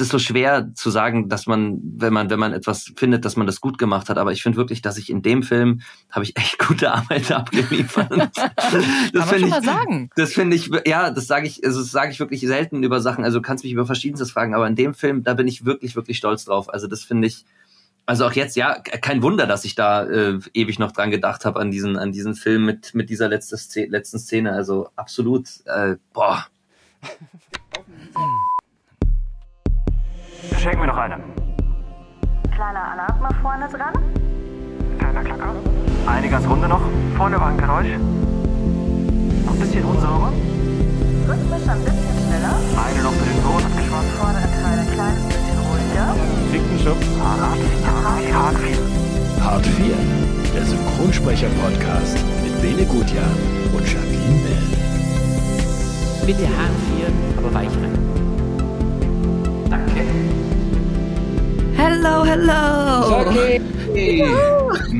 es ist so schwer zu sagen, dass man, wenn man, wenn man etwas findet, dass man das gut gemacht hat. Aber ich finde wirklich, dass ich in dem Film habe ich echt gute Arbeit abgeliefert. das finde ich, mal sagen. das finde ich, ja, das sage ich, also das sage ich wirklich selten über Sachen. Also du kannst mich über Verschiedenstes fragen, aber in dem Film, da bin ich wirklich, wirklich stolz drauf. Also das finde ich, also auch jetzt, ja, kein Wunder, dass ich da äh, ewig noch dran gedacht habe an diesen, an diesen Film mit, mit dieser letzte Szene, letzten Szene. Also absolut, äh, boah. Schenken wir noch eine. Kleiner Alarm mal vorne dran. Kleiner Klacker. Eine ganz runde noch. Vorne war ein Geräusch. Noch ein bisschen unsauber. Rhythmisch ein bisschen schneller. Eine noch für den Boden abgeschwommen. Vordere Teil ein kleines bisschen ruhiger. Fickenschub. Hart 4. Hart 4. Hart 4. Der Synchronsprecher-Podcast mit Bene Gutjahr und Jacqueline Bell. Bitte Hart 4, aber weich rein. Danke. Hello, hello. Jackie!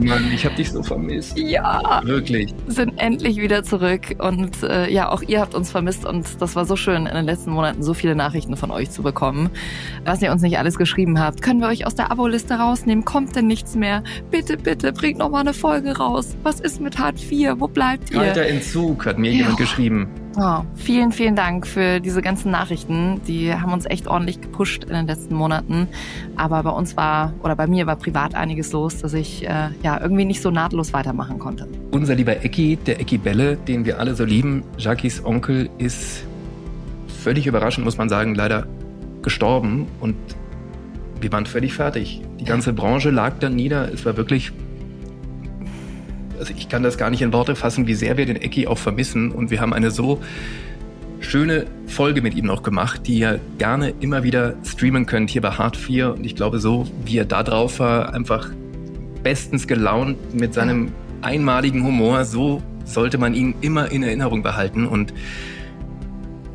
Mann, ich hab dich so vermisst. Ja, Wirklich. sind endlich wieder zurück und äh, ja, auch ihr habt uns vermisst und das war so schön, in den letzten Monaten so viele Nachrichten von euch zu bekommen. Was ihr uns nicht alles geschrieben habt, können wir euch aus der Abo-Liste rausnehmen? Kommt denn nichts mehr? Bitte, bitte, bringt noch mal eine Folge raus. Was ist mit Hart 4? Wo bleibt ihr? Alter Entzug, hat mir jemand geschrieben. Oh, vielen, vielen Dank für diese ganzen Nachrichten. Die haben uns echt ordentlich gepusht in den letzten Monaten. Aber bei uns war, oder bei mir war privat einiges los, dass ich äh, ja irgendwie nicht so nahtlos weitermachen konnte. Unser lieber Ecki, der Ecki Belle, den wir alle so lieben, Jackies Onkel, ist völlig überraschend, muss man sagen, leider gestorben. Und wir waren völlig fertig. Die ganze Branche lag dann nieder. Es war wirklich also ich kann das gar nicht in Worte fassen, wie sehr wir den Ecki auch vermissen. Und wir haben eine so schöne Folge mit ihm noch gemacht, die ihr gerne immer wieder streamen könnt hier bei Hard 4. Und ich glaube, so wie er da drauf war, einfach bestens gelaunt mit seinem einmaligen Humor, so sollte man ihn immer in Erinnerung behalten. Und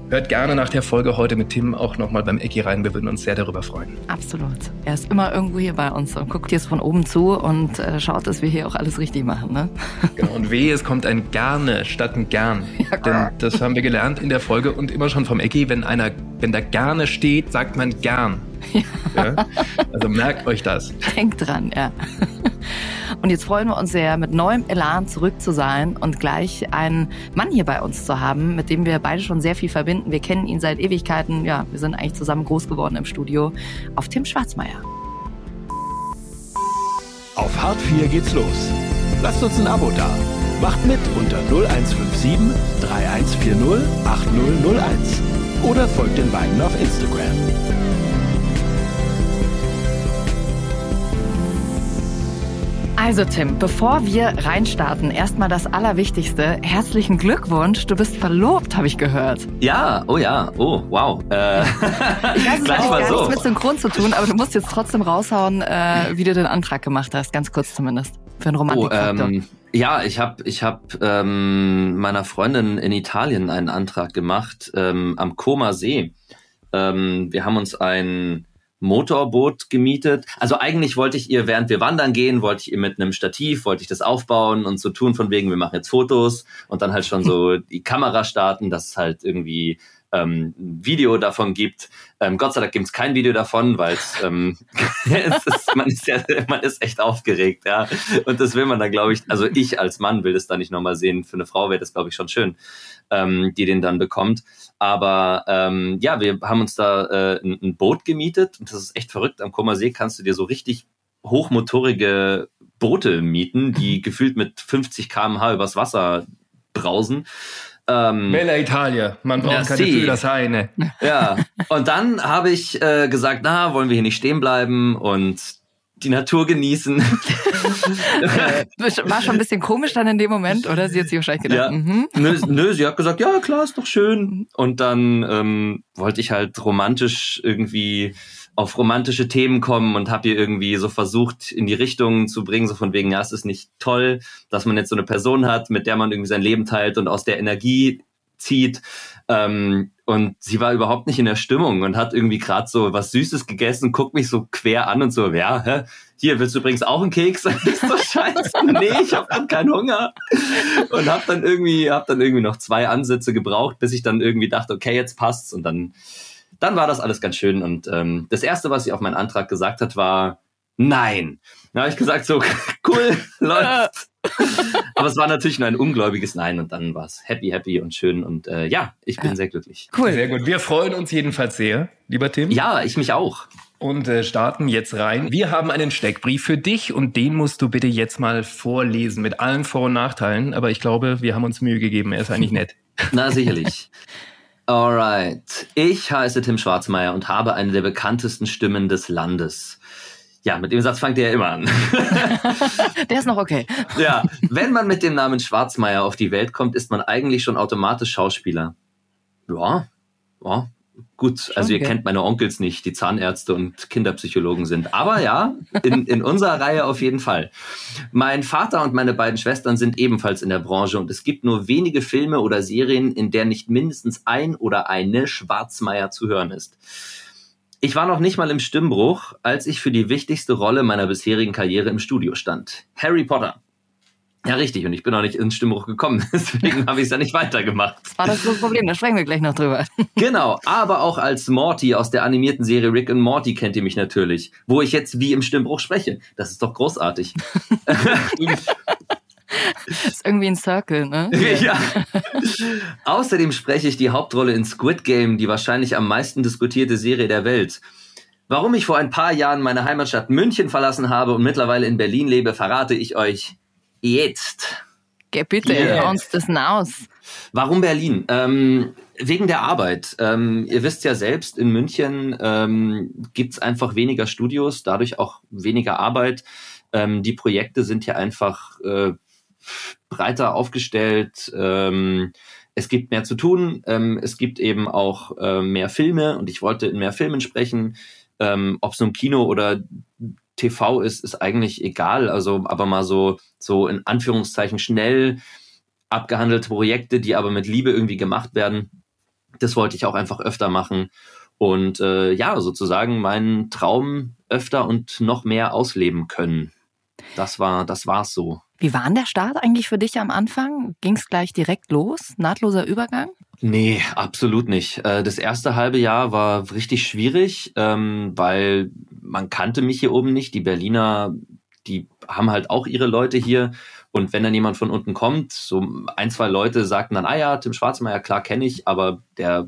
hört gerne nach der Folge heute mit Tim auch nochmal beim Ecki rein. Wir würden uns sehr darüber freuen. Absolut. Er ist immer irgendwo hier bei uns und guckt jetzt von oben zu und äh, schaut, dass wir hier auch alles richtig machen. Ne? Genau, und wehe, es kommt ein Gerne statt ein Gern. Ja. Denn das haben wir gelernt in der Folge und immer schon vom Ecki, wenn einer, wenn da Gerne steht, sagt man gern. Ja. Also merkt euch das. Denkt dran, ja. Und jetzt freuen wir uns sehr, mit neuem Elan zurück zu sein und gleich einen Mann hier bei uns zu haben, mit dem wir beide schon sehr viel verbinden. Wir kennen ihn seit Ewigkeiten. Ja, wir sind eigentlich zusammen groß geworden im Studio. Auf Tim Schwarzmeier. Auf Hart 4 geht's los. Lasst uns ein Abo da. Macht mit unter 0157 3140 8001 oder folgt den beiden auf Instagram. Also Tim, bevor wir reinstarten, erstmal das Allerwichtigste. Herzlichen Glückwunsch, du bist verlobt, habe ich gehört. Ja, oh ja, oh, wow. Äh, Ich weiß, es hat gar mal nichts so. mit Synchron zu tun, aber du musst jetzt trotzdem raushauen, äh, wie du den Antrag gemacht hast, ganz kurz zumindest. Für einen Oh, Romantikfaktor. ähm, ja, ich habe ich hab, ähm, meiner Freundin in Italien einen Antrag gemacht ähm, am Koma See. Ähm, wir haben uns ein Motorboot gemietet. Also eigentlich wollte ich ihr, während wir wandern gehen, wollte ich ihr mit einem Stativ, wollte ich das aufbauen und so tun von wegen, wir machen jetzt Fotos und dann halt schon so die Kamera starten, dass es halt irgendwie ähm, Video davon gibt. Ähm, Gott sei Dank gibt es kein Video davon, weil ähm, ist, man ist ja, man ist echt aufgeregt, ja. Und das will man dann, glaube ich, also ich als Mann will das dann nicht nochmal sehen. Für eine Frau wäre das, glaube ich, schon schön, ähm, die den dann bekommt. Aber ähm, ja, wir haben uns da äh, ein, ein Boot gemietet und das ist echt verrückt. Am Kommer See kannst du dir so richtig hochmotorige Boote mieten, die gefühlt mit 50 km/h übers Wasser brausen. Ähm, Bella Italia, man braucht Ja, keine sì. Fühlerseine. ja, und dann habe ich äh, gesagt, na, wollen wir hier nicht stehen bleiben und die Natur genießen. War schon ein bisschen komisch dann in dem Moment, oder? Sie hat sich wahrscheinlich gedacht, Ja. mhm. nö, nö, sie hat gesagt, ja klar, ist doch schön. Und dann ähm, wollte ich halt romantisch irgendwie auf romantische Themen kommen und habe ihr irgendwie so versucht, in die Richtung zu bringen, so von wegen, ja, es ist nicht toll, dass man jetzt so eine Person hat, mit der man irgendwie sein Leben teilt und aus der Energie zieht. Ähm, und sie war überhaupt nicht in der Stimmung und hat irgendwie gerade so was Süßes gegessen, guckt mich so quer an und so, ja, hä? hier, willst du übrigens auch einen Keks? Ich so, scheiße, nee, ich habe dann keinen Hunger. Und hab dann irgendwie, hab dann irgendwie noch zwei Ansätze gebraucht, bis ich dann irgendwie dachte, okay, jetzt passt's. Und dann dann war das alles ganz schön. Und ähm, das Erste, was sie auf meinen Antrag gesagt hat, war Nein. Da habe ich gesagt, so cool, läuft. Aber es war natürlich nur ein ungläubiges Nein und dann war es happy, happy und schön und äh, ja, ich bin sehr glücklich. Cool. Sehr gut. Wir freuen uns jedenfalls sehr, lieber Tim. Ja, ich mich auch. Und äh, starten jetzt rein. Wir haben einen Steckbrief für dich und den musst du bitte jetzt mal vorlesen mit allen Vor- und Nachteilen. Aber ich glaube, wir haben uns Mühe gegeben. Er ist eigentlich nett. Na, sicherlich. Alright. Ich heiße Tim Schwarzmeier und habe eine der bekanntesten Stimmen des Landes. Ja, mit dem Satz fangt ihr ja immer an. Der ist noch okay. ja, wenn man mit dem Namen Schwarzmeier auf die Welt kommt, ist man eigentlich schon automatisch Schauspieler. Ja, ja, gut. Also ihr okay. kennt meine Onkels nicht, die Zahnärzte und Kinderpsychologen sind. Aber ja, in, in unserer Reihe auf jeden Fall. Mein Vater und meine beiden Schwestern sind ebenfalls in der Branche und es gibt nur wenige Filme oder Serien, in der nicht mindestens ein oder eine Schwarzmeier zu hören ist. Ich war noch nicht mal im Stimmbruch, als ich für die wichtigste Rolle meiner bisherigen Karriere im Studio stand. Harry Potter. Ja, richtig. Und ich bin noch nicht ins Stimmbruch gekommen. Deswegen habe ich es ja nicht weitergemacht. Das war das große Problem, da sprechen wir gleich noch drüber. Genau, aber auch als Morty aus der animierten Serie Rick and Morty kennt ihr mich natürlich, wo ich jetzt wie im Stimmbruch spreche. Das ist doch großartig. Das ist irgendwie ein Circle, ne? ja. Außerdem spreche ich die Hauptrolle in Squid Game, die wahrscheinlich am meisten diskutierte Serie der Welt. Warum ich vor ein paar Jahren meine Heimatstadt München verlassen habe und mittlerweile in Berlin lebe, verrate ich euch jetzt. Geh bitte, Yes. hau uns das denn aus. Warum Berlin? Ähm, wegen der Arbeit. Ähm, ihr wisst ja selbst, in München ähm, gibt's einfach weniger Studios, dadurch auch weniger Arbeit. Ähm, die Projekte sind hier einfach äh, breiter aufgestellt. Ähm, es gibt mehr zu tun. Ähm, es gibt eben auch äh, mehr Filme und ich wollte in mehr Filmen sprechen. Ähm, Ob es nun Kino oder TV ist, ist eigentlich egal. Also, aber mal so, so in Anführungszeichen schnell abgehandelte Projekte, die aber mit Liebe irgendwie gemacht werden. Das wollte ich auch einfach öfter machen. Und äh, ja, sozusagen meinen Traum öfter und noch mehr ausleben können. Das war, das war's so. Wie war denn der Start eigentlich für dich am Anfang? Ging es gleich direkt los? Nahtloser Übergang? Nee, absolut nicht. Äh, Das erste halbe Jahr war richtig schwierig, ähm, weil man kannte mich hier oben nicht. Die Berliner, die haben halt auch ihre Leute hier. Und wenn dann jemand von unten kommt, so ein, zwei Leute sagten dann, ah ja, Tim Schwarzmeier, klar kenne ich, aber der,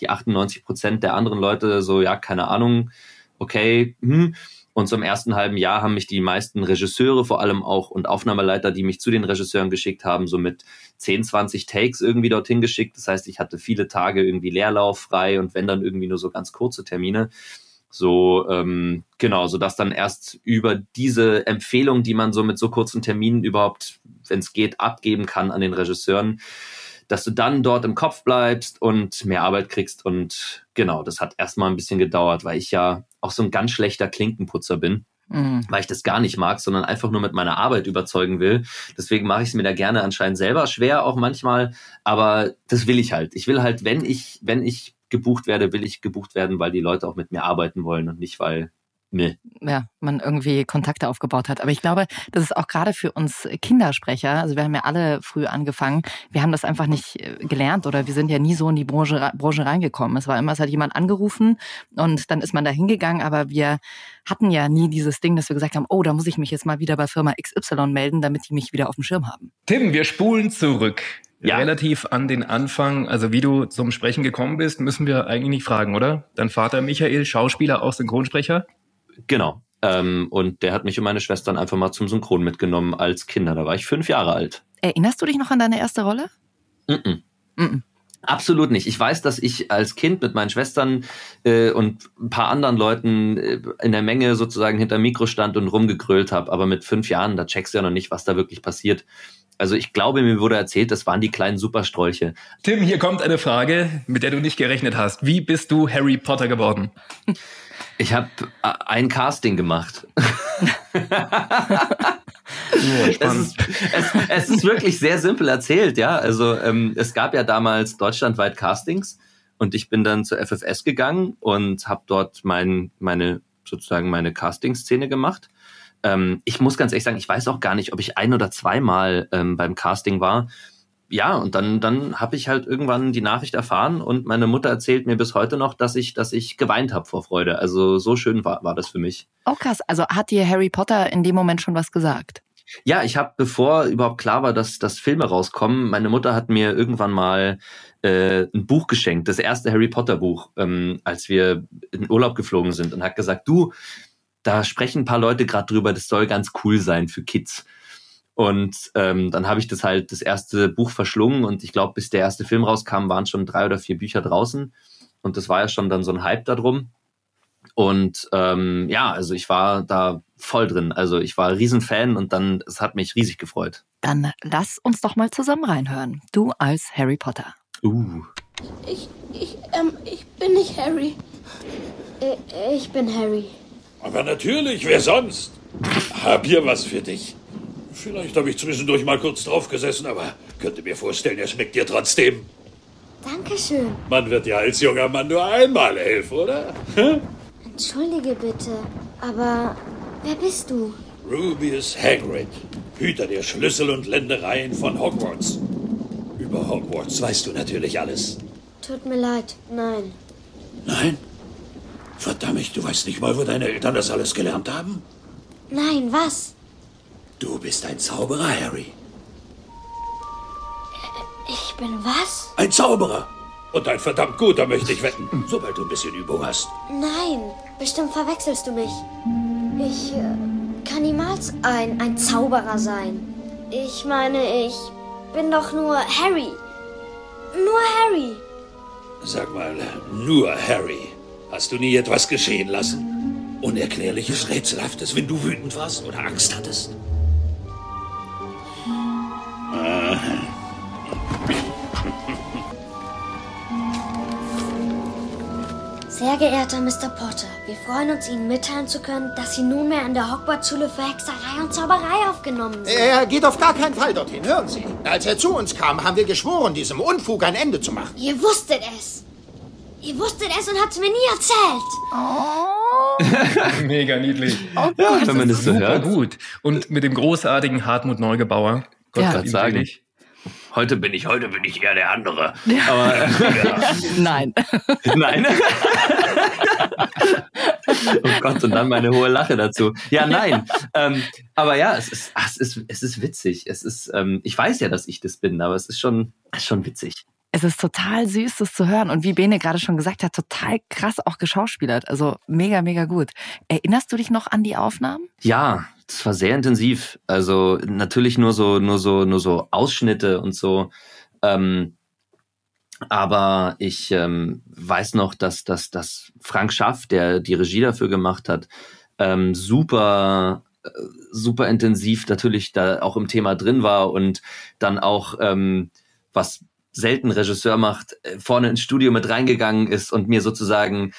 die 98 Prozent der anderen Leute so, ja, keine Ahnung, okay, hm. Und zum ersten halben Jahr haben mich die meisten Regisseure vor allem auch und Aufnahmeleiter, die mich zu den Regisseuren geschickt haben, so mit 10, 20 Takes irgendwie dorthin geschickt. Das heißt, ich hatte viele Tage irgendwie Leerlauf frei und wenn dann irgendwie nur so ganz kurze Termine. So, ähm, genau, so dass dann erst über diese Empfehlung, die man so mit so kurzen Terminen überhaupt, wenn es geht, abgeben kann an den Regisseuren, dass du dann dort im Kopf bleibst und mehr Arbeit kriegst. Und genau, das hat erstmal ein bisschen gedauert, weil ich ja auch so ein ganz schlechter Klinkenputzer bin Mhm. weil ich das gar nicht mag, sondern einfach nur mit meiner Arbeit überzeugen will. Deswegen mache ich es mir da gerne anscheinend selber schwer, auch manchmal. Aber das will ich halt. Ich will halt, wenn ich, wenn ich gebucht werde, will ich gebucht werden, weil die Leute auch mit mir arbeiten wollen und nicht, weil nee. ja, man irgendwie Kontakte aufgebaut hat. Aber ich glaube, das ist auch gerade für uns Kindersprecher, also wir haben ja alle früh angefangen, wir haben das einfach nicht äh, gelernt oder wir sind ja nie so in die Branche, Branche reingekommen. Es war immer, es hat jemand angerufen und dann ist man da hingegangen, aber wir hatten ja nie dieses Ding, dass wir gesagt haben, oh, da muss ich mich jetzt mal wieder bei Firma XY melden, damit die mich wieder auf dem Schirm haben. Tim, wir spulen zurück. Ja. Relativ an den Anfang, also wie du zum Sprechen gekommen bist, müssen wir eigentlich nicht fragen, oder? Dein Vater Michael, Schauspieler, auch Synchronsprecher? Genau. Ähm, und der hat mich und meine Schwestern einfach mal zum Synchron mitgenommen als Kinder. Da war ich fünf Jahre alt. Erinnerst du dich noch an deine erste Rolle? Mm-mm. Mhm. Absolut nicht. Ich weiß, dass ich als Kind mit meinen Schwestern äh, und ein paar anderen Leuten äh, in der Menge sozusagen hinter Mikro stand und rumgegrölt habe. Aber mit fünf Jahren, da checkst du ja noch nicht, was da wirklich passiert. Also ich glaube, mir wurde erzählt, das waren die kleinen Superstrolche. Tim, hier kommt eine Frage, mit der du nicht gerechnet hast. Wie bist du Harry Potter geworden? Ich habe ein Casting gemacht. es, ist, es, es ist wirklich sehr simpel erzählt, ja. Also ähm, es gab ja damals deutschlandweit Castings und ich bin dann zur FFS gegangen und habe dort mein, meine sozusagen meine Casting-Szene gemacht. Ähm, ich muss ganz ehrlich sagen, ich weiß auch gar nicht, ob ich ein oder zweimal ähm, beim Casting war. Ja, und dann, dann habe ich halt irgendwann die Nachricht erfahren und meine Mutter erzählt mir bis heute noch, dass ich, dass ich geweint habe vor Freude. Also so schön war, war das für mich. Oh krass, also hat dir Harry Potter in dem Moment schon was gesagt? Ja, ich habe, bevor überhaupt klar war, dass, dass Filme rauskommen, meine Mutter hat mir irgendwann mal äh, ein Buch geschenkt, das erste Harry Potter Buch, ähm, als wir in Urlaub geflogen sind und hat gesagt, du, da sprechen ein paar Leute gerade drüber, das soll ganz cool sein für Kids. Und ähm, dann habe ich das halt das erste Buch verschlungen und ich glaube, bis der erste Film rauskam, waren schon drei oder vier Bücher draußen. Und das war ja schon dann so ein Hype darum. Und ähm, ja, also ich war da voll drin. Also ich war ein Riesenfan und dann, es hat mich riesig gefreut. Dann lass uns doch mal zusammen reinhören. Du als Harry Potter. Uh. Ich, ich, ähm, ich bin nicht Harry. Äh, Ich bin Harry. Aber natürlich, wer sonst? Hab hier was für dich. Vielleicht habe ich zwischendurch mal kurz draufgesessen, aber könnte mir vorstellen, er schmeckt dir trotzdem. Dankeschön. Man wird ja als junger Mann nur einmal helfen, oder? Entschuldige bitte, aber wer bist du? Rubius Hagrid, Hüter der Schlüssel und Ländereien von Hogwarts. Über Hogwarts weißt du natürlich alles. Tut mir leid, nein. Nein? Verdammt, du weißt nicht mal, wo deine Eltern das alles gelernt haben? Nein, was? Du bist ein Zauberer, Harry. Ich bin was? Ein Zauberer. Und ein verdammt guter, möchte ich wetten. Sobald du ein bisschen Übung hast. Nein, bestimmt verwechselst du mich. Ich äh, kann niemals ein, ein Zauberer sein. Ich meine, ich bin doch nur Harry. Nur Harry. Sag mal, nur Harry. Hast du nie etwas geschehen lassen? Unerklärliches, Rätselhaftes, wenn du wütend warst oder Angst hattest? Sehr geehrter Mr. Potter, wir freuen uns, Ihnen mitteilen zu können, dass Sie nunmehr an der Hogwarts-Schule für Hexerei und Zauberei aufgenommen sind. Er geht auf gar keinen Fall dorthin, hören Sie. Als er zu uns kam, haben wir geschworen, diesem Unfug ein Ende zu machen. Ihr wusstet es. Ihr wusstet es und habt es mir nie erzählt. Mega niedlich. Oh Ja, wenn man das so hört. gut. Und mit dem großartigen Hartmut Neugebauer. Gott Ja. Sagen. selig. Heute bin ich, heute bin ich eher der andere. Nein. Nein. oh Gott, und dann meine hohe Lache dazu. Ja, nein. Ähm, aber ja, es ist, ach, es ist, es ist witzig. Es ist, ähm, ich weiß ja, dass ich das bin, aber es ist schon, es ist schon witzig. Es ist total süß, das zu hören. Und wie Bene gerade schon gesagt hat, total krass auch geschauspielert. Also mega, mega gut. Erinnerst du dich noch an die Aufnahmen? Ja, das war sehr intensiv. Also natürlich nur so, nur so, nur so Ausschnitte und so. Ähm, aber ich ähm, weiß noch, dass, dass, dass Frank Schaff, der die Regie dafür gemacht hat, ähm, super, äh, super intensiv natürlich da auch im Thema drin war und dann auch, ähm, was selten Regisseur macht, äh, vorne ins Studio mit reingegangen ist und mir sozusagen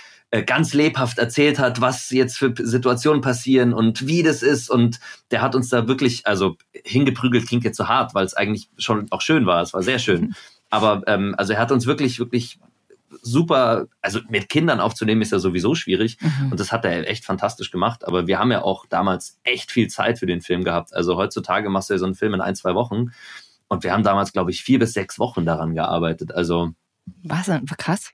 ganz lebhaft erzählt hat, was jetzt für Situationen passieren und wie das ist. Und der hat uns da wirklich, also hingeprügelt klingt jetzt so hart, weil es eigentlich schon auch schön war. Es war sehr schön. Aber ähm, also er hat uns wirklich, wirklich super, also mit Kindern aufzunehmen ist ja sowieso schwierig. Und das hat er echt fantastisch gemacht. Aber wir haben ja auch damals echt viel Zeit für den Film gehabt. Also heutzutage machst du ja so einen Film in ein, zwei Wochen. Und wir haben damals, glaube ich, vier bis sechs Wochen daran gearbeitet. Also Was? Krass.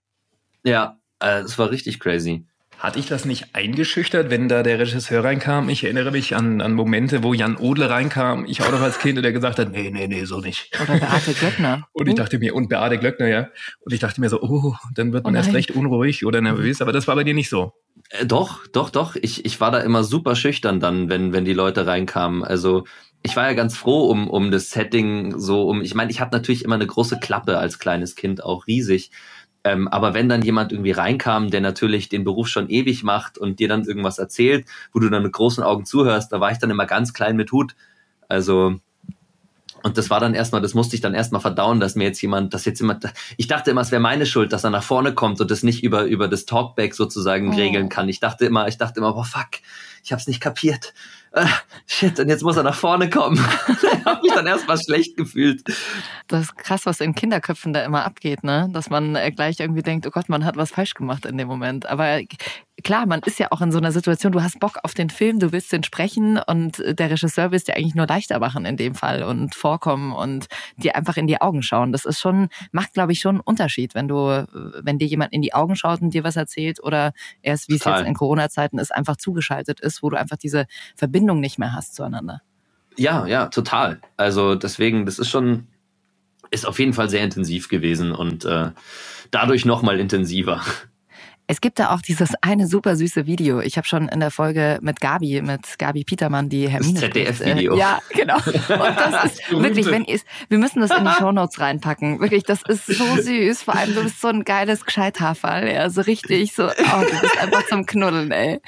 ja, äh, es war richtig crazy. Hat ich das nicht eingeschüchtert, wenn da der Regisseur reinkam? Ich erinnere mich an, an Momente, wo Jan Odle reinkam, ich auch noch als Kind, und der gesagt hat, nee, nee, nee, so nicht. Oder Beate Glöckner. Und ich dachte mir, und Beate Glöckner, ja. Und ich dachte mir so, oh, dann wird man Oh erst recht unruhig oder nervös, aber das war bei dir nicht so. Äh, doch, doch, doch. Ich, ich war da immer super schüchtern dann, wenn, wenn die Leute reinkamen. Also ich war ja ganz froh um, um das Setting so um. Ich meine, ich hatte natürlich immer eine große Klappe als kleines Kind, auch riesig. Ähm, aber wenn dann jemand irgendwie reinkam, der natürlich den Beruf schon ewig macht und dir dann irgendwas erzählt, wo du dann mit großen Augen zuhörst, da war ich dann immer ganz klein mit Hut. Also und das war dann erstmal, das musste ich dann erstmal verdauen, dass mir jetzt jemand, dass jetzt jemand, ich dachte immer, es wäre meine Schuld, dass er nach vorne kommt und das nicht über, über das Talkback sozusagen Oh. regeln kann. Ich dachte immer, ich dachte immer, boah, fuck, ich hab's nicht kapiert. Ah, shit, und jetzt muss er nach vorne kommen. ich habe mich dann erstmal schlecht gefühlt. Das ist krass, was in Kinderköpfen da immer abgeht, ne? Dass man äh, gleich irgendwie denkt, oh Gott, man hat was falsch gemacht in dem Moment. Aber klar, man ist ja auch in so einer Situation, du hast Bock auf den Film, du willst den sprechen und der Regisseur willst dir eigentlich nur leichter machen in dem Fall und vorkommen und dir einfach in die Augen schauen. Das ist schon, macht glaube ich schon einen Unterschied, wenn du, wenn dir jemand in die Augen schaut und dir was erzählt oder erst, wie es jetzt in Corona-Zeiten ist, einfach zugeschaltet ist, wo du einfach diese Verbindung nicht mehr hast zueinander. Ja, ja, total. Also deswegen, das ist schon, ist auf jeden Fall sehr intensiv gewesen und äh, dadurch nochmal intensiver. Es gibt da auch dieses eine super süße Video. Ich habe schon in der Folge mit Gabi, mit Gabi Petermann, die Hermine. Das ZDF-Video. Äh, ja, genau. Und das ist wirklich, wenn ihr wir müssen das in die Shownotes reinpacken. Wirklich, das ist so süß. Vor allem, du bist so ein geiles Gescheithaferl. Ja, so richtig, so, oh, du bist einfach zum Knuddeln, ey.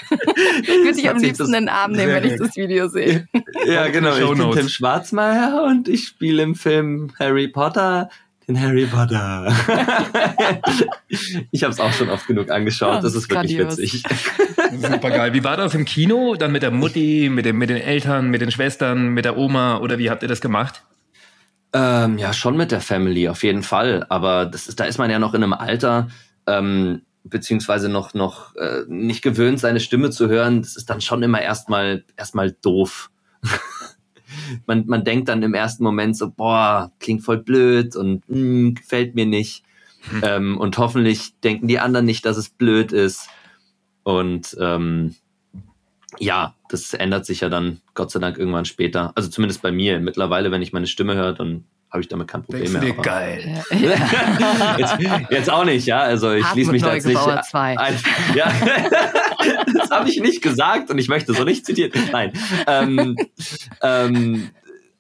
Ich würde dich am liebsten in den Arm nehmen, wenn ich das Video sehe. Ja, genau. Ich bin Tim Schwarzmeier und ich spiele im Film Harry Potter den Harry Potter. ich habe es auch schon oft genug angeschaut. das ist wirklich Grandios. witzig. Super geil. Wie war das im Kino? Dann mit der Mutti, mit, dem, mit den Eltern, mit den Schwestern, mit der Oma oder wie habt ihr das gemacht? Ähm, ja, schon mit der Family, auf jeden Fall. Aber das ist, da ist man ja noch in einem Alter, ähm, beziehungsweise noch, noch äh, nicht gewöhnt, seine Stimme zu hören. Das ist dann schon immer erstmal erstmal doof man, man denkt dann im ersten Moment so, boah, klingt voll blöd und mh, hm, gefällt mir nicht. Hm. Ähm, und hoffentlich denken die anderen nicht, dass es blöd ist. Und ähm, ja, das ändert sich ja dann Gott sei Dank irgendwann später. Also zumindest bei mir. Mittlerweile, wenn ich meine Stimme höre, dann habe ich damit kein Problem Denkst mehr. Geil. jetzt, jetzt, auch nicht, ja. Also ich schließe mich da jetzt nicht. Ein, ja, das habe ich nicht gesagt und ich möchte so nicht zitieren. Nein. Ähm, ähm,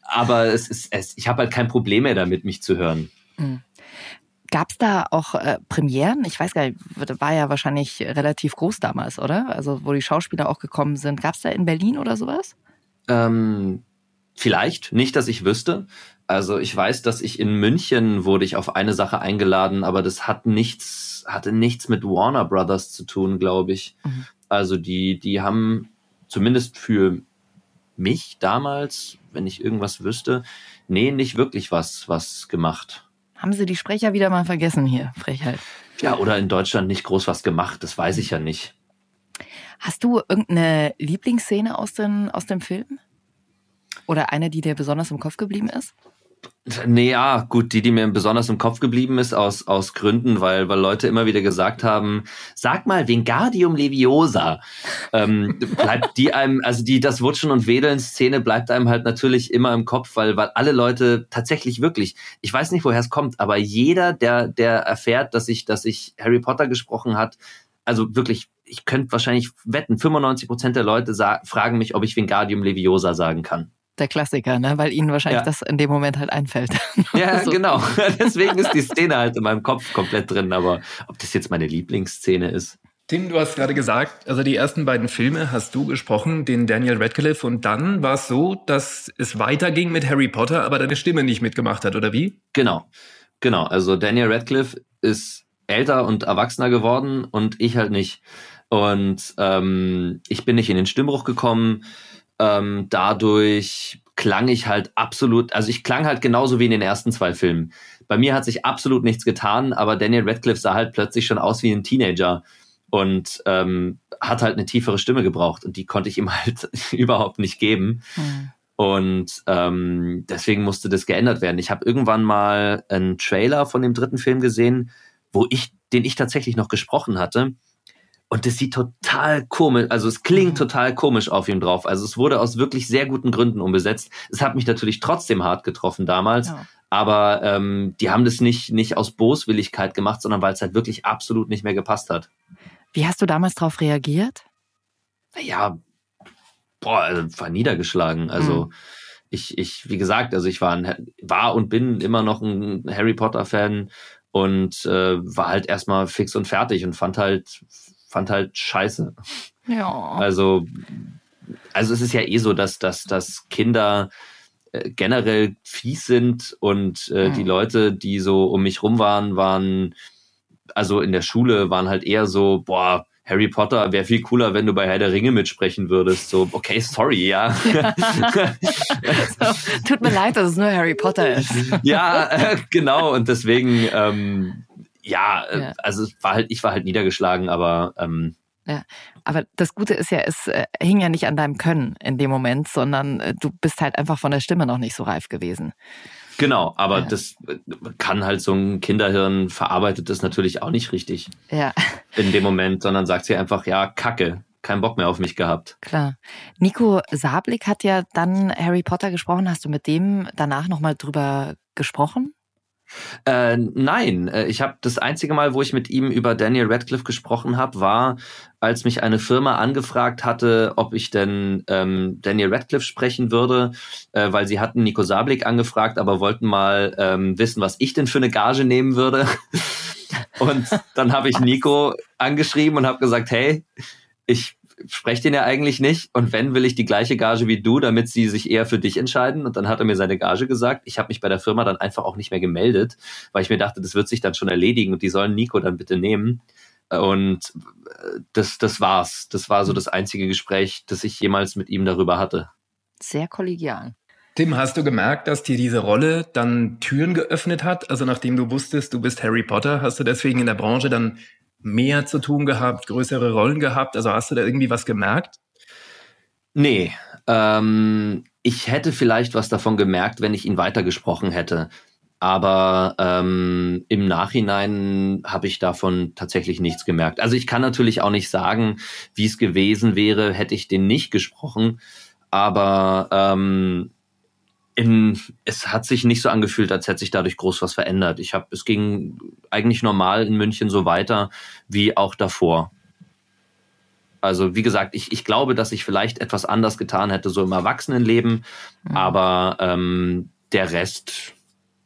aber es ist, es, ich habe halt kein Problem mehr damit, mich zu hören. Mhm. Gab es da auch äh, Premieren? Ich weiß gar nicht, war ja wahrscheinlich relativ groß damals, oder? Also wo die Schauspieler auch gekommen sind. Gab es da in Berlin oder sowas? Ähm, vielleicht, nicht, dass ich wüsste. Also ich weiß, dass ich in München wurde ich auf eine Sache eingeladen, aber das hat nichts, hatte nichts mit Warner Brothers zu tun, glaube ich. Mhm. Also die, die haben zumindest für mich damals, wenn ich irgendwas wüsste, nee, nicht wirklich was, was gemacht. Haben sie die Sprecher wieder mal vergessen hier, Frechheit. Ja, oder in Deutschland nicht groß was gemacht, das weiß ich ja nicht. Hast du irgendeine Lieblingsszene aus, den, aus dem Film? Oder eine, die dir besonders im Kopf geblieben ist? Nee, ja, gut, die, die mir besonders im Kopf geblieben ist, aus, aus Gründen, weil, weil Leute immer wieder gesagt haben, sag mal, Vingardium Leviosa. Ähm, bleibt die einem, also die, das Wutschen und Wedeln Szene bleibt einem halt natürlich immer im Kopf, weil, weil alle Leute tatsächlich wirklich, ich weiß nicht, woher es kommt, aber jeder, der, der erfährt, dass ich, dass ich Harry Potter gesprochen hat, also wirklich, ich könnte wahrscheinlich wetten, 95 Prozent der Leute fragen mich, ob ich Vingardium Leviosa sagen kann der Klassiker, ne? weil ihnen wahrscheinlich ja. das in dem Moment halt einfällt. Ja, so. genau. Deswegen ist die Szene halt in meinem Kopf komplett drin. Aber ob das jetzt meine Lieblingsszene ist. Tim, du hast gerade gesagt, also die ersten beiden Filme hast du gesprochen, den Daniel Radcliffe, und dann war es so, dass es weiterging mit Harry Potter, aber deine Stimme nicht mitgemacht hat, oder wie? Genau, genau. Also Daniel Radcliffe ist älter und erwachsener geworden und ich halt nicht. Und ähm, ich bin nicht in den Stimmbruch gekommen ähm, dadurch klang ich halt absolut, also ich klang halt genauso wie in den ersten zwei Filmen. Bei mir hat sich absolut nichts getan, aber Daniel Radcliffe sah halt plötzlich schon aus wie ein Teenager und ähm, hat halt eine tiefere Stimme gebraucht und die konnte ich ihm halt überhaupt nicht geben. Mhm. Und ähm, deswegen musste das geändert werden. Ich habe irgendwann mal einen Trailer von dem dritten Film gesehen, wo ich, den ich tatsächlich noch gesprochen hatte. Und das sieht total komisch, also es klingt mhm. total komisch auf ihm drauf. Also es wurde aus wirklich sehr guten Gründen umbesetzt. Es hat mich natürlich trotzdem hart getroffen damals, ja. aber ähm, die haben das nicht, nicht aus Boswilligkeit gemacht, sondern weil es halt wirklich absolut nicht mehr gepasst hat. Wie hast du damals darauf reagiert? Ja, boah, also war niedergeschlagen. Also mhm. ich, ich, wie gesagt, also ich war, ein, war und bin immer noch ein Harry Potter Fan und äh, war halt erstmal fix und fertig und fand halt fand halt scheiße. Ja. Also, also es ist ja eh so, dass, dass, dass Kinder äh, generell fies sind und äh, mhm. die Leute, die so um mich rum waren, waren, also in der Schule waren halt eher so, boah, Harry Potter wäre viel cooler, wenn du bei Herr der Ringe mitsprechen würdest. So, okay, sorry, ja. so, tut mir leid, dass es nur Harry Potter ist. ja, äh, genau. Und deswegen, ähm, ja, äh, Ja. also war halt, ich war halt niedergeschlagen, aber ähm, Ja, aber das Gute ist ja, es äh, hing ja nicht an deinem Können in dem Moment, sondern äh, du bist halt einfach von der Stimme noch nicht so reif gewesen. genau, aber Ja. das äh, kann halt so ein Kinderhirn verarbeitet das natürlich auch nicht richtig Ja, in dem Moment, sondern sagt sie einfach, ja, Kacke, kein Bock mehr auf mich gehabt. klar. Nico Sablik hat ja dann Harry Potter gesprochen. Hast du mit dem danach nochmal drüber gesprochen? Äh, nein, äh, ich habe das einzige Mal, wo ich mit ihm über Daniel Radcliffe gesprochen habe, war, als mich eine Firma angefragt hatte, ob ich denn ähm, Daniel Radcliffe sprechen würde, äh, weil sie hatten Nico Sablik angefragt, aber wollten mal ähm, wissen, was ich denn für eine Gage nehmen würde. Und dann habe ich Nico angeschrieben und habe gesagt, hey, ich spreche den ja eigentlich nicht und wenn, will ich die gleiche Gage wie du, damit sie sich eher für dich entscheiden. Und dann hat er mir seine Gage gesagt. Ich habe mich bei der Firma dann einfach auch nicht mehr gemeldet, weil ich mir dachte, das wird sich dann schon erledigen und die sollen Nico dann bitte nehmen. Und äh, das, das war's. Das war so das einzige Gespräch, das ich jemals mit ihm darüber hatte. Sehr kollegial. Tim, hast du gemerkt, dass dir diese Rolle dann Türen geöffnet hat? Also nachdem du wusstest, du bist Harry Potter, hast du deswegen in der Branche dann mehr zu tun gehabt, größere Rollen gehabt? Also hast du da irgendwie was gemerkt? Nee, ähm, ich hätte vielleicht was davon gemerkt, wenn ich ihn weitergesprochen hätte. Aber ähm, im Nachhinein habe ich davon tatsächlich nichts gemerkt. Also ich kann natürlich auch nicht sagen, wie es gewesen wäre, hätte ich den nicht gesprochen. Aber ähm, in, es hat sich nicht so angefühlt, als hätte sich dadurch groß was verändert. Ich habe, es ging eigentlich normal in München so weiter wie auch davor. Also wie gesagt, ich, ich glaube, dass ich vielleicht etwas anders getan hätte, so im Erwachsenenleben, aber ähm, der Rest,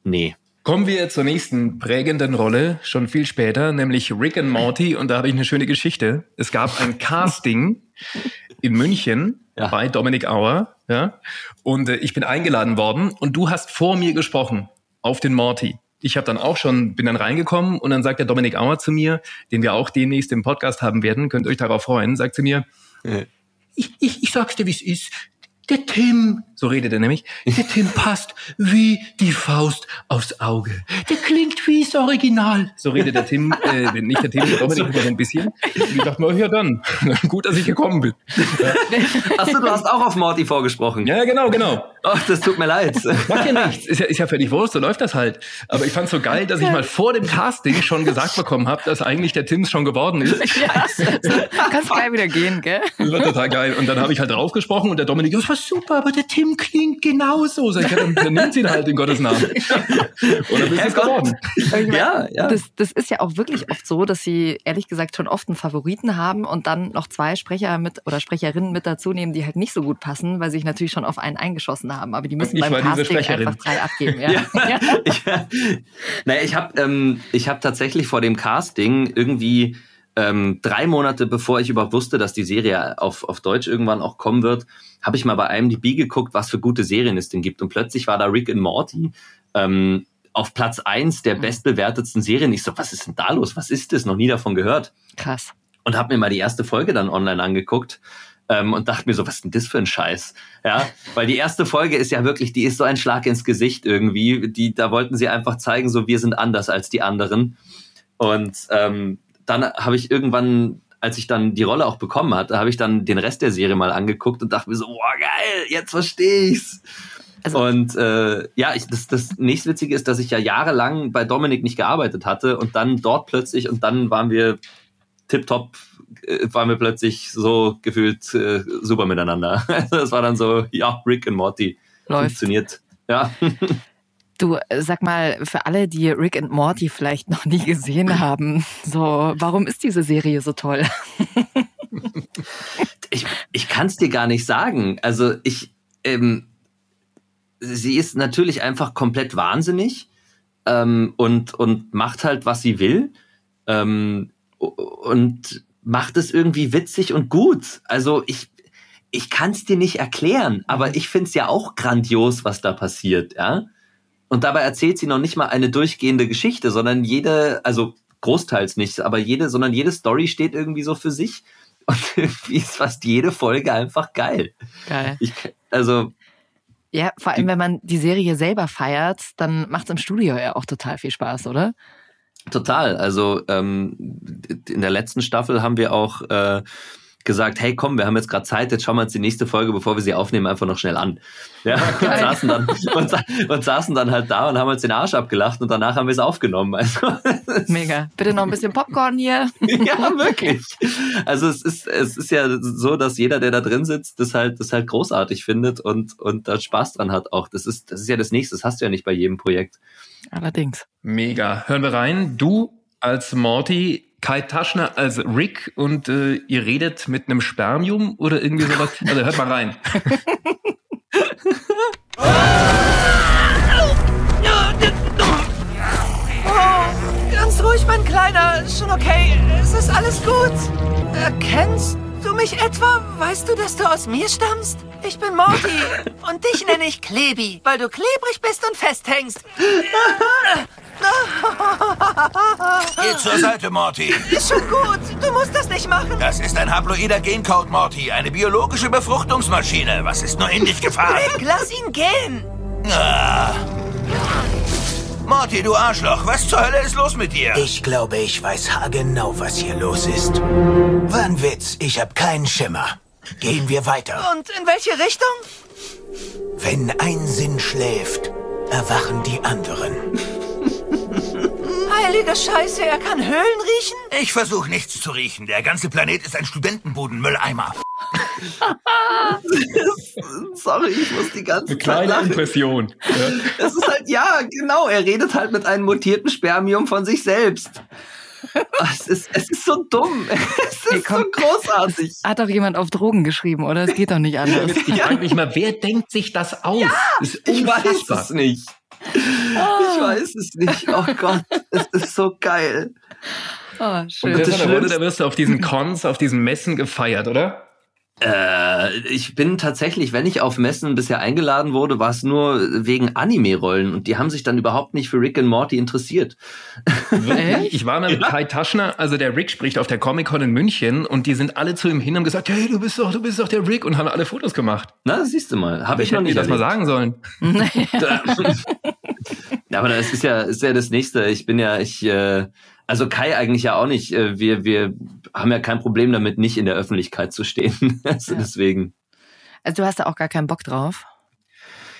nee. Kommen wir zur nächsten prägenden Rolle, schon viel später, nämlich Rick and Morty. Und da habe ich eine schöne Geschichte. Es gab ein Casting in München Ja. bei Dominic Auer. Ja? Und äh, ich bin eingeladen worden und du hast vor mir gesprochen auf den Morty. Ich habe dann auch schon, bin dann reingekommen und dann sagt der Dominic Auer zu mir, den wir auch demnächst im Podcast haben werden, könnt euch darauf freuen, sagt zu mir, ich, ich, ich sag's dir, wie es ist. Der Tim, so redet er nämlich, der Tim passt wie die Faust aufs Auge. Der klingt wie das Original. So redet der Tim, äh, nicht der Tim, der Dominik aber so ein bisschen. Und ich dachte mir, ja dann, gut, dass ich gekommen bin. Achso, du hast auch auf Morty vorgesprochen. Ja, genau, genau. Ach, das tut mir leid. Macht ja nichts. Ist ja, ist ja völlig wurscht, so läuft das halt. Aber ich fand's so geil, dass ich mal vor dem Casting schon gesagt bekommen habe, dass eigentlich der Tim schon geworden ist. Ja, kannst gleich wieder gehen, gell? Das war total geil. Und dann habe ich halt draufgesprochen und der Dominik, das war super, aber der Tim klingt genauso. Sag ich, ja, dann, dann nimmt sie ihn halt in Gottes Namen. Dann bist du geworden. Ja, ja. Das, das ist ja auch wirklich oft so, dass sie ehrlich gesagt schon oft einen Favoriten haben und dann noch zwei Sprecher mit oder Sprecherinnen mit dazu nehmen, die halt nicht so gut passen, weil sie sich natürlich schon auf einen eingeschossen haben. Aber die müssen ich beim Casting einfach drei abgeben. Ja. Ja. ich, naja, ich habe ähm, ich hab tatsächlich vor dem Casting irgendwie ähm, drei Monate bevor ich überhaupt wusste, dass die Serie auf, auf Deutsch irgendwann auch kommen wird, habe ich mal bei IMDb geguckt, was für gute Serien es denn gibt. Und plötzlich war da Rick and Morty ähm, auf Platz eins der bestbewertetsten Serien. Ich so, was ist denn da los? Was ist das? Noch nie davon gehört. Krass. und habe mir mal die erste Folge dann online angeguckt ähm, und dachte mir so, was ist denn das für ein Scheiß? Ja, weil die erste Folge ist ja wirklich, die ist so ein Schlag ins Gesicht irgendwie. Die, da wollten sie einfach zeigen, so wir sind anders als die anderen. Und ähm, dann habe ich irgendwann, als ich dann die Rolle auch bekommen hatte, habe ich dann den Rest der Serie mal angeguckt und dachte mir so, boah geil, jetzt verstehe ich's. Also- und äh, ja, ich, das, das nächstwitzige ist, dass ich ja jahrelang bei Dominik nicht gearbeitet hatte und dann dort plötzlich und dann waren wir tipptopp, äh, waren wir plötzlich so gefühlt äh, super miteinander. Also das war dann so, ja, Rick und Morty Läuft. funktioniert. Ja. Du, äh, sag mal, für alle, die Rick and Morty vielleicht noch nie gesehen haben, so, warum ist diese Serie so toll? ich, ich kann es dir gar nicht sagen. Also ich, ähm, sie ist natürlich einfach komplett wahnsinnig ähm, und, und macht halt, was sie will ähm, und macht es irgendwie witzig und gut. Also ich, ich kann es dir nicht erklären, aber ich finde es ja auch grandios, was da passiert, ja. Und dabei erzählt sie noch nicht mal eine durchgehende Geschichte, sondern jede, also großteils nicht, aber jede, sondern jede Story steht irgendwie so für sich. Und irgendwie ist fast jede Folge einfach geil. Geil. Ich, also, Ja, vor allem, wenn man die Serie selber feiert, dann macht es im Studio ja auch total viel Spaß, oder? Total. Also ähm, in der letzten Staffel haben wir auch äh, gesagt, hey komm, wir haben jetzt gerade Zeit, jetzt schauen wir uns die nächste Folge, bevor wir sie aufnehmen, einfach noch schnell an. Ja, und, saßen dann, und, und saßen dann halt da und haben uns den Arsch abgelacht und danach haben wir es aufgenommen. Also, Mega. Bitte noch ein bisschen Popcorn hier. ja, wirklich. Also es ist, es ist ja so, dass jeder, der da drin sitzt, das halt, das halt großartig findet und, und da Spaß dran hat auch. Das ist, das ist ja das Nächste, das hast du ja nicht bei jedem Projekt. Allerdings. Mega. Hören wir rein. Du als Morty, Kai Taschner als Rick und äh, ihr redet mit einem Spermium oder irgendwie sowas. Also hört mal rein. Oh, ganz ruhig, mein Kleiner. Schon okay. Es ist alles gut. Erkennst du mich etwa? Weißt du, dass du aus mir stammst? Ich bin Morty. Und dich nenne ich Klebi, weil du klebrig bist und festhängst. Geh zur Seite, Morty. Ist schon gut. Du musst das nicht machen. Das ist ein haploider Gencode, Morty. Eine biologische Befruchtungsmaschine. Was ist nur in dich gefahren? Rick, lass ihn gehen. Ah. Morty, du Arschloch, was zur Hölle ist los mit dir? Ich glaube, ich weiß haargenau, was hier los ist. War ein Witz, ich habe keinen Schimmer. Gehen wir weiter. Und in welche Richtung? Wenn ein Sinn schläft, erwachen die anderen. Heilige Scheiße, er kann Höhlen riechen? Ich versuche nichts zu riechen. Der ganze Planet ist ein Studentenbudenmülleimer. Sorry, ich muss die ganze Eine Zeit kleine lachen. Impression. Ja. Es ist halt, ja, genau, er redet halt mit einem mutierten Spermium von sich selbst. Ah, Es ist, es ist so dumm. Es ist Hey, komm. so großartig. Hat doch jemand auf Drogen geschrieben, oder? Es geht doch nicht anders. Ich frage mich mal, wer denkt sich das aus? das ist Ich weiß es nicht. Ich weiß es nicht. Oh Gott, es ist so geil. Oh, Und schön. das das Rolle, Schlimmste- da wirst du auf diesen Cons, auf diesen Messen gefeiert, oder? Äh, ich bin tatsächlich, wenn ich auf Messen bisher eingeladen wurde, war es nur wegen Anime-Rollen und die haben sich dann überhaupt nicht für Rick and Morty interessiert. Wirklich? Ich war mal mit Kai Taschner, also der Rick spricht auf der Comic-Con in München und die sind alle zu ihm hin und gesagt, hey, du bist doch, du bist doch der Rick und haben alle Fotos gemacht. Na, das siehst du mal. Habe ich, Ich noch nicht das mal sagen sollen. Ja, aber das ist ja, ist ja das Nächste. Ich bin ja, ich, äh, also Kai eigentlich ja auch nicht. Äh, Wir, wir haben ja kein Problem damit, nicht in der Öffentlichkeit zu stehen. Also Ja. deswegen. Also du hast da auch gar keinen Bock drauf.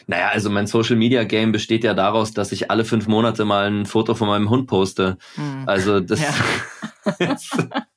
Naja, also mein Social Media Game besteht ja daraus, dass ich alle fünf Monate mal ein Foto von meinem Hund poste. Hm. Also das. Ja.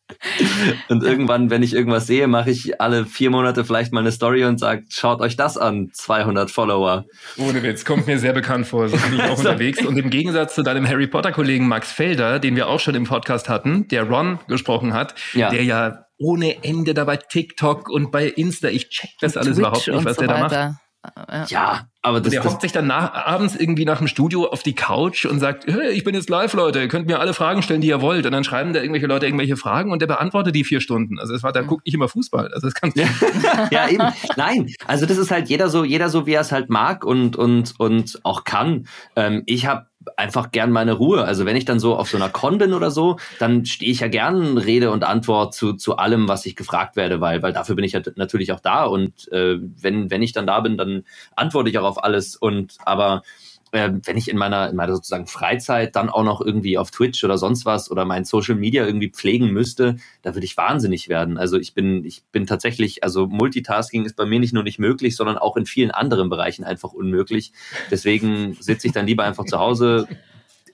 und irgendwann, wenn ich irgendwas sehe, mache ich alle vier Monate vielleicht mal eine Story und sage, schaut euch das an, 200 Follower. Ohne Witz, kommt mir sehr bekannt vor. So bin ich auch unterwegs. Und im Gegensatz zu deinem Harry Potter-Kollegen Max Felder, den wir auch schon im Podcast hatten, der Ron gesprochen hat, Ja. der ja ohne Ende da bei TikTok und bei Insta, ich check das alles Twitch überhaupt nicht, und was so der da macht. Weiter. Ja. Ja, aber das, Der das hockt sich dann nach, abends irgendwie nach dem Studio auf die Couch und sagt, hey, ich bin jetzt live, Leute, ihr könnt mir alle Fragen stellen, die ihr wollt. Und dann schreiben da irgendwelche Leute irgendwelche Fragen und der beantwortet die vier Stunden. Also es war, da guckt nicht immer Fußball. Also das kann ja, eben. Nein, also das ist halt jeder so, jeder so, wie er es halt mag und und und auch kann. Ähm, ich habe einfach gern meine Ruhe. Also wenn ich dann so auf so einer Con bin oder so, dann stehe ich ja gern Rede und Antwort zu zu allem, was ich gefragt werde, weil weil dafür bin ich ja natürlich auch da und äh, wenn wenn ich dann da bin, dann antworte ich auch auf alles und aber äh, wenn ich in meiner, in meiner sozusagen Freizeit dann auch noch irgendwie auf Twitch oder sonst was oder mein Social Media irgendwie pflegen müsste, da würde ich wahnsinnig werden. Also ich bin, ich bin tatsächlich, also Multitasking ist bei mir nicht nur nicht möglich, sondern auch in vielen anderen Bereichen einfach unmöglich. Deswegen sitze ich dann lieber einfach zu Hause,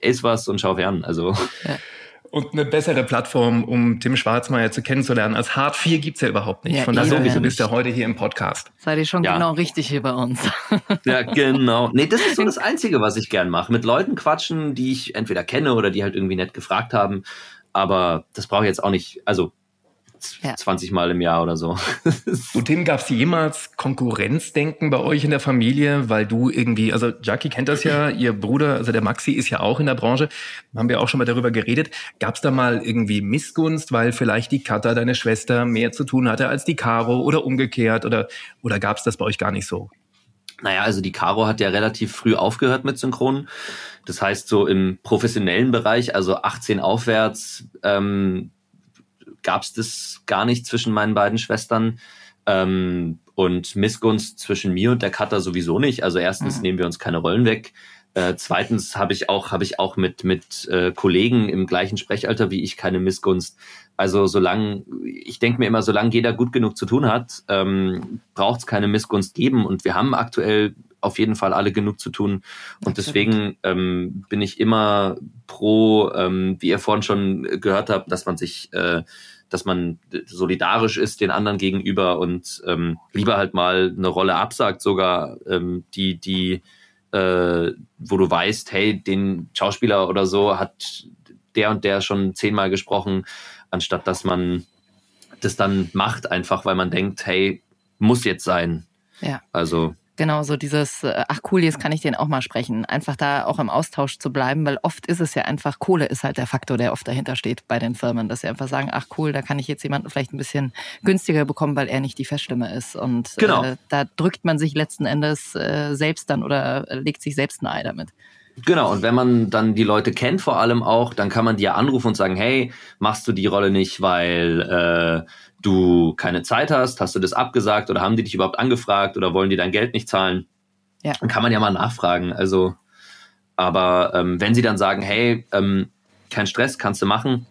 esse was und schau fern. Also Und eine bessere Plattform, um Tim Schwarzmeier zu kennenzulernen. Als Hart 4 gibt's ja überhaupt nicht. Ja, Von daher bist du ja heute hier im Podcast. Seid ihr schon Ja. genau richtig hier bei uns. Ja, genau. Nee, das ist so das Einzige, was ich gern mache. Mit Leuten quatschen, die ich entweder kenne oder die halt irgendwie nett gefragt haben. Aber das brauche ich jetzt auch nicht, also Ja. 20 Mal im Jahr oder so. Du, Tim, gab's jemals Konkurrenzdenken bei euch in der Familie? Weil du irgendwie, also Jackie kennt das ja, ihr Bruder, also der Maxi ist ja auch in der Branche. Haben wir auch schon mal darüber geredet. Gab's da mal irgendwie Missgunst, weil vielleicht die Katha, deine Schwester, mehr zu tun hatte als die Caro oder umgekehrt? Oder, oder gab's das bei euch gar nicht so? Naja, also die Caro hat ja relativ früh aufgehört mit Synchron. Das heißt, so im professionellen Bereich, also 18 aufwärts, ähm, gab es das gar nicht zwischen meinen beiden Schwestern. Ähm, und Missgunst zwischen mir und der Cutter sowieso nicht. Also erstens mhm. nehmen wir uns keine Rollen weg. Äh, zweitens habe ich auch habe ich auch mit mit äh, Kollegen im gleichen Sprechalter wie ich keine Missgunst. Also solange ich denke mir immer, solange jeder gut genug zu tun hat, ähm, braucht es keine Missgunst geben. Und wir haben aktuell auf jeden Fall alle genug zu tun. Und deswegen ähm, bin ich immer pro, ähm, wie ihr vorhin schon gehört habt, dass man sich äh, dass man solidarisch ist den anderen gegenüber und ähm, lieber halt mal eine Rolle absagt, sogar ähm, die, die, äh, wo du weißt, hey, den Schauspieler oder so hat der und der schon zehnmal gesprochen, anstatt dass man das dann macht, einfach weil man denkt, hey, muss jetzt sein. Ja. Also Genau, so dieses, äh, ach cool, jetzt kann ich den auch mal sprechen. Einfach da auch im Austausch zu bleiben, weil oft ist es ja einfach, Kohle ist halt der Faktor, der oft dahinter steht bei den Firmen, dass sie einfach sagen, ach cool, da kann ich jetzt jemanden vielleicht ein bisschen günstiger bekommen, weil er nicht die Feststimme ist. Und genau. äh, da drückt man sich letzten Endes äh, selbst dann oder legt sich selbst ein Ei damit. Genau, und wenn man dann die Leute kennt vor allem auch, dann kann man die ja anrufen und sagen, hey, machst du die Rolle nicht, weil äh, du keine Zeit hast, hast du das abgesagt oder haben die dich überhaupt angefragt oder wollen die dein Geld nicht zahlen? Ja. Dann kann man ja mal nachfragen. Also, aber ähm, wenn sie dann sagen, hey, ähm, kein Stress, kannst du machen,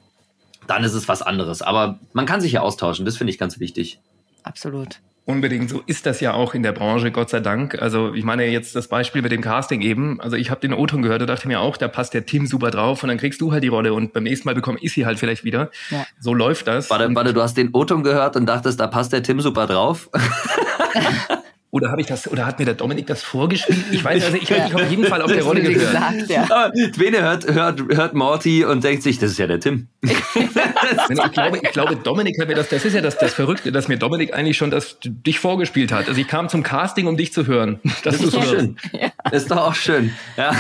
dann ist es was anderes. Aber man kann sich ja austauschen, das finde ich ganz wichtig. Absolut. Unbedingt, so ist das ja auch in der Branche, Gott sei Dank. Also ich meine jetzt das Beispiel mit dem Casting eben. Also ich habe den O-Ton gehört und dachte mir auch, da passt der Tim super drauf und dann kriegst du halt die Rolle und beim nächsten Mal bekomme ich sie halt vielleicht wieder. Ja. So läuft das. Warte, warte, du hast den O-Ton gehört und dachtest, da passt der Tim super drauf. Oder habe ich das, oder hat mir der Dominik das vorgeschrieben? Ich weiß, also ich, ja. ich auf jeden Fall auf der Rolle gehört. Gesagt, ja. Aber Bene hört, hört, hört Morty und denkt sich, das ist ja der Tim. ich, glaube, ich glaube, Dominik hat mir das, das ist ja das, das Verrückte, dass mir Dominik eigentlich schon das dich vorgespielt hat. Also ich kam zum Casting, um dich zu hören. Das, das ist doch schön. Ja. Das ist doch auch schön. Ja.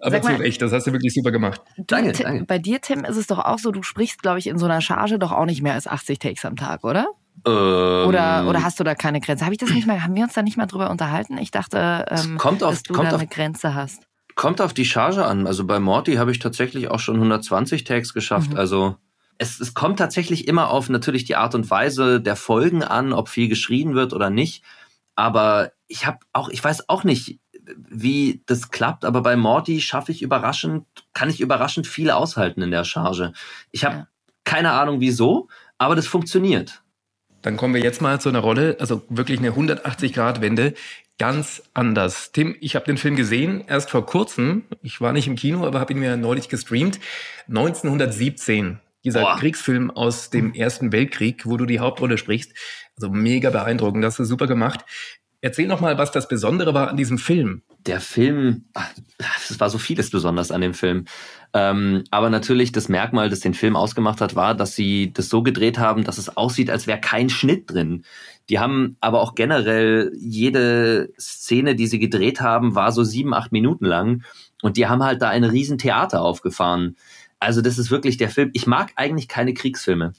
Aber zu Recht, das hast du wirklich super gemacht. Danke, danke. Bei dir, Tim, ist es doch auch so, du sprichst, glaube ich, in so einer Charge doch auch nicht mehr als 80 Takes am Tag, oder? Ähm, oder, oder hast du da keine Grenze? Habe ich das nicht mal, haben wir uns da nicht mal drüber unterhalten? Ich dachte, ähm, kommt auf, dass du kommt da auf, eine Grenze hast. Kommt auf die Charge an. Also bei Morty habe ich tatsächlich auch schon 120 Tags geschafft. Mhm. Also es, es kommt tatsächlich immer auf natürlich die Art und Weise der Folgen an, ob viel geschrien wird oder nicht. Aber ich habe auch, ich weiß auch nicht, wie das klappt, aber bei Morty schaffe ich überraschend, kann ich überraschend viel aushalten in der Charge. Ich habe Ja. keine Ahnung wieso, aber das funktioniert. Dann kommen wir jetzt mal zu einer Rolle, also wirklich eine 180-Grad-Wende, ganz anders. Tim, ich habe den Film gesehen, erst vor kurzem. Ich war nicht im Kino, aber habe ihn mir neulich gestreamt. 1917, dieser Boah. Kriegsfilm aus dem Ersten Weltkrieg, wo du die Hauptrolle sprichst. Also mega beeindruckend, das hast du super gemacht. Erzähl noch mal, was das Besondere war an diesem Film. der Film, ach, es war so vieles besonders an dem Film. Ähm, aber natürlich das Merkmal, das den Film ausgemacht hat, war, dass sie das so gedreht haben, dass es aussieht, als wäre kein Schnitt drin. Die haben aber auch generell jede Szene, die sie gedreht haben, war so sieben, acht Minuten lang. Und die haben halt da ein riesen Theater aufgefahren. Also das ist wirklich der Film. Ich mag eigentlich keine Kriegsfilme.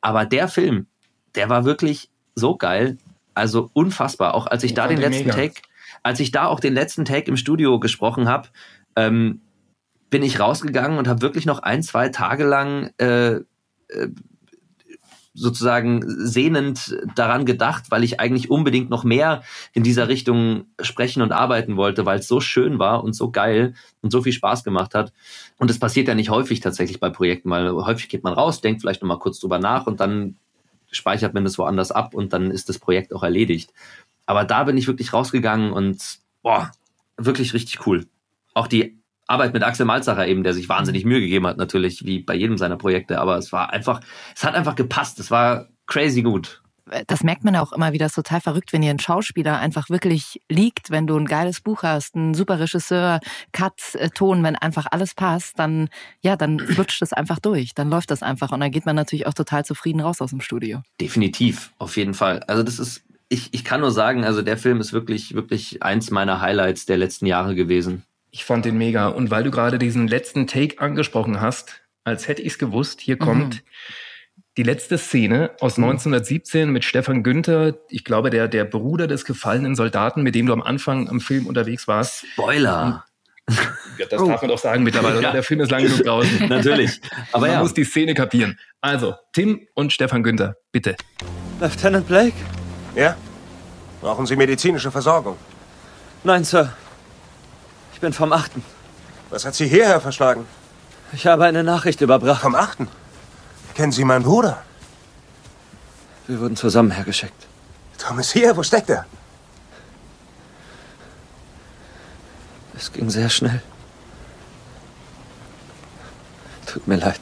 Aber der Film, der war wirklich so geil. Also unfassbar. Auch als ich da den letzten mega. Take, als ich da auch den letzten Take im Studio gesprochen habe, ähm, bin ich rausgegangen und habe wirklich noch ein, zwei Tage lang äh, äh, sozusagen sehnend daran gedacht, weil ich eigentlich unbedingt noch mehr in dieser Richtung sprechen und arbeiten wollte, weil es so schön war und so geil und so viel Spaß gemacht hat. Und das passiert ja nicht häufig tatsächlich bei Projekten, weil häufig geht man raus, denkt vielleicht noch mal kurz drüber nach und dann speichert man das woanders ab und dann ist das Projekt auch erledigt. Aber da bin ich wirklich rausgegangen und boah, wirklich richtig cool. Auch die Arbeit mit Axel Malzacher eben, der sich wahnsinnig Mühe gegeben hat, natürlich, wie bei jedem seiner Projekte, aber es war einfach, es hat einfach gepasst. Es war crazy gut. das merkt man ja auch immer wieder, das ist total verrückt, wenn dir ein Schauspieler einfach wirklich liegt, wenn du ein geiles Buch hast, ein super Regisseur, Cut, äh, Ton, wenn einfach alles passt, dann, ja, dann flutscht es einfach durch, dann läuft das einfach und dann geht man natürlich auch total zufrieden raus aus dem Studio. Definitiv, auf jeden Fall. Also das ist, ich, ich kann nur sagen, also der Film ist wirklich, wirklich eins meiner Highlights der letzten Jahre gewesen. Ich fand den mega. Und weil du gerade diesen letzten Take angesprochen hast, als hätte ich es gewusst, hier kommt Die letzte Szene aus 1917 mit Stefan Günther, ich glaube, der, der Bruder des gefallenen Soldaten, mit dem du am Anfang am Film unterwegs warst. Spoiler. Ja, das darf man doch sagen mittlerweile? Ja. Der Film ist lang genug draußen. Natürlich. Aber man ja. muss die Szene kapieren. Also, Tim und Stefan Günther, bitte. Lieutenant Blake? Ja? Brauchen Sie medizinische Versorgung? Nein, Sir. Ich bin vom Achten. Was hat Sie hierher verschlagen? Ich habe eine Nachricht überbracht. Vom Achten? Kennen Sie meinen Bruder? Wir wurden zusammen hergeschickt. Tom ist hier. Wo steckt er? Es ging sehr schnell. Tut mir leid.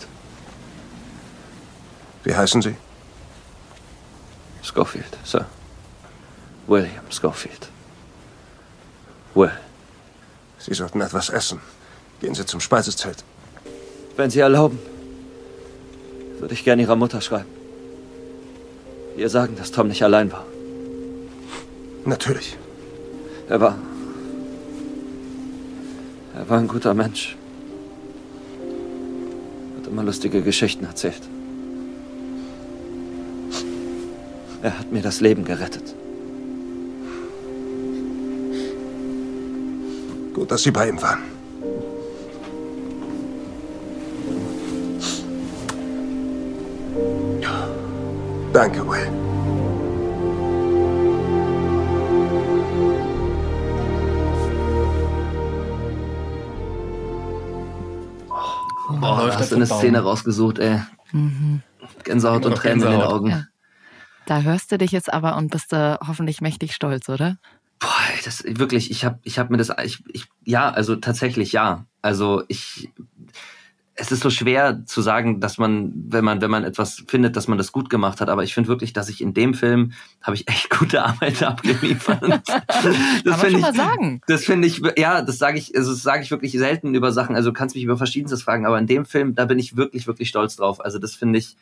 Wie heißen Sie? Schofield, Sir. William Schofield. Will. Sie sollten etwas essen. Gehen Sie zum Speisezelt. Wenn Sie erlauben, würde ich gerne Ihrer Mutter schreiben. Ihr sagen, dass Tom nicht allein war. Natürlich. Er war. Er war ein guter Mensch. Hat immer lustige Geschichten erzählt. Er hat mir das Leben gerettet. Gut, dass Sie bei ihm waren. Danke, Will. Boah, läuft hast du eine Szene rausgesucht, ey. Mhm. Gänsehaut und Tränen in den Gänsehaut. Augen. Ja. Da hörst du dich jetzt aber und bist du hoffentlich mächtig stolz, oder? Das wirklich, ich habe ich hab mir das ich, ich ja, also tatsächlich ja. Also ich es ist so schwer zu sagen, dass man, wenn man, wenn man etwas findet, dass man das gut gemacht hat, aber ich finde wirklich, dass ich in dem Film habe ich echt gute Arbeit abgeliefert. das finde ich, mal sagen. das finde ich, ja, das sage ich, also das sage ich wirklich selten über Sachen. Also du kannst mich über Verschiedenstes fragen, aber in dem Film, da bin ich wirklich, wirklich stolz drauf. Also das finde ich,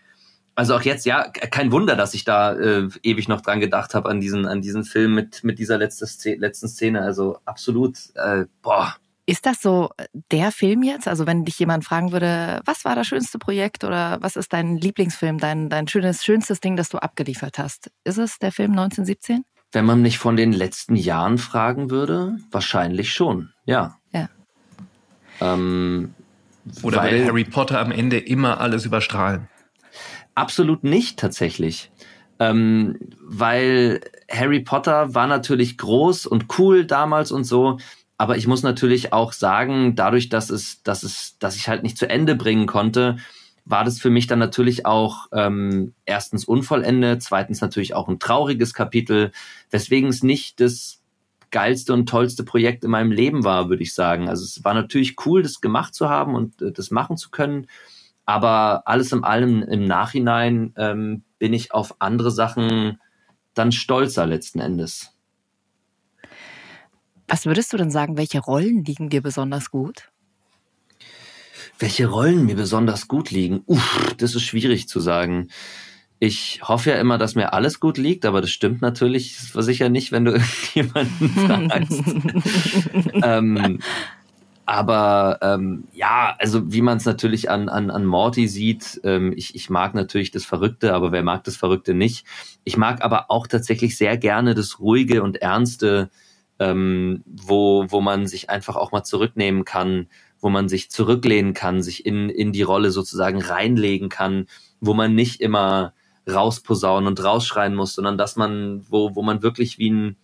also auch jetzt, ja, kein Wunder, dass ich da äh, ewig noch dran gedacht habe an diesen, an diesen Film mit, mit dieser letzte Szene, letzten Szene. Also absolut, äh, boah. Ist das so der Film jetzt? Also wenn dich jemand fragen würde, was war das schönste Projekt oder was ist dein Lieblingsfilm, dein, dein schönes, schönstes Ding, das du abgeliefert hast? Ist es der Film 1917? Wenn man mich von den letzten Jahren fragen würde, wahrscheinlich schon, ja. Ja. Ähm, Oder weil- würde Harry Potter am Ende immer alles überstrahlen? Absolut nicht tatsächlich. Ähm, weil Harry Potter war natürlich groß und cool damals und so, aber ich muss natürlich auch sagen, dadurch, dass es, dass es, dass ich halt nicht zu Ende bringen konnte, war das für mich dann natürlich auch ähm, erstens unvollendet, zweitens natürlich auch ein trauriges Kapitel, weswegen es nicht das geilste und tollste Projekt in meinem Leben war, würde ich sagen. Also es war natürlich cool, das gemacht zu haben und äh, das machen zu können, aber alles in allem im Nachhinein ähm, bin ich auf andere Sachen dann stolzer letzten Endes. Was würdest du denn sagen, welche Rollen liegen dir besonders gut? Welche Rollen mir besonders gut liegen? Uff, das ist schwierig zu sagen. Ich hoffe ja immer, dass mir alles gut liegt, aber das stimmt natürlich sicher nicht, wenn du irgendjemanden fragst. ähm, aber ähm, ja, also wie man es natürlich an, an, an Morty sieht, ähm, ich, ich mag natürlich das Verrückte, aber wer mag das Verrückte nicht? Ich mag aber auch tatsächlich sehr gerne das Ruhige und Ernste, ähm, wo, wo man sich einfach auch mal zurücknehmen kann, wo man sich zurücklehnen kann, sich in, in die Rolle sozusagen reinlegen kann, wo man nicht immer rausposaunen und rausschreien muss, sondern dass man, wo, wo man wirklich wie ein,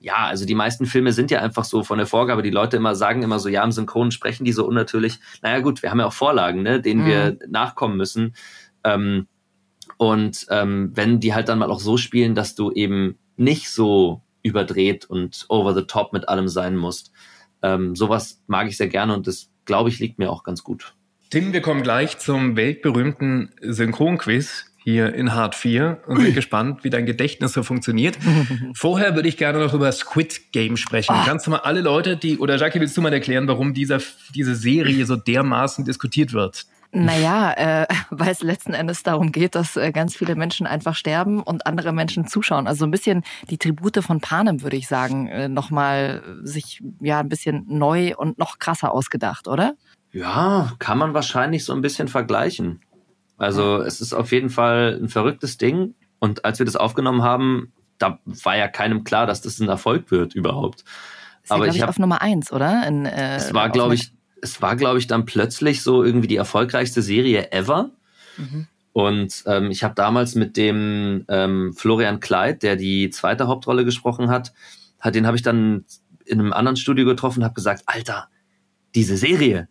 ja, also die meisten Filme sind ja einfach so von der Vorgabe, die Leute immer sagen immer so, ja, im Synchron sprechen die so unnatürlich. Naja gut, wir haben ja auch Vorlagen, ne, denen Mhm. wir nachkommen müssen. Ähm, und ähm, wenn die halt dann mal auch so spielen, dass du eben nicht so überdreht und over the top mit allem sein musst. Ähm, sowas mag ich sehr gerne und das, glaube ich, liegt mir auch ganz gut. Tim, wir kommen gleich zum weltberühmten Synchronquiz hier in Hard 4 und sind gespannt, wie dein Gedächtnis so funktioniert. Vorher würde ich gerne noch über Squid Game sprechen. Kannst du mal alle Leute, die, oder Jackie, willst du mal erklären, warum dieser, diese Serie so dermaßen diskutiert wird? Naja, äh, weil es letzten Endes darum geht, dass äh, ganz viele Menschen einfach sterben und andere Menschen zuschauen. Also so ein bisschen die Tribute von Panem, würde ich sagen, äh, nochmal sich ja ein bisschen neu und noch krasser ausgedacht, oder? Ja, kann man wahrscheinlich so ein bisschen vergleichen. Also es ist auf jeden Fall ein verrücktes Ding. Und als wir das aufgenommen haben, da war ja keinem klar, dass das ein Erfolg wird überhaupt. Ist Aber ja, ich, ich hab, auf Nummer eins, oder? In, äh, es war, glaube ich, es war, glaube ich, dann plötzlich so irgendwie die erfolgreichste Serie ever. Mhm. Und ähm, ich habe damals mit dem ähm, Florian Kleid, der die zweite Hauptrolle gesprochen hat, hat den habe ich dann in einem anderen Studio getroffen und habe gesagt, Alter, diese Serie,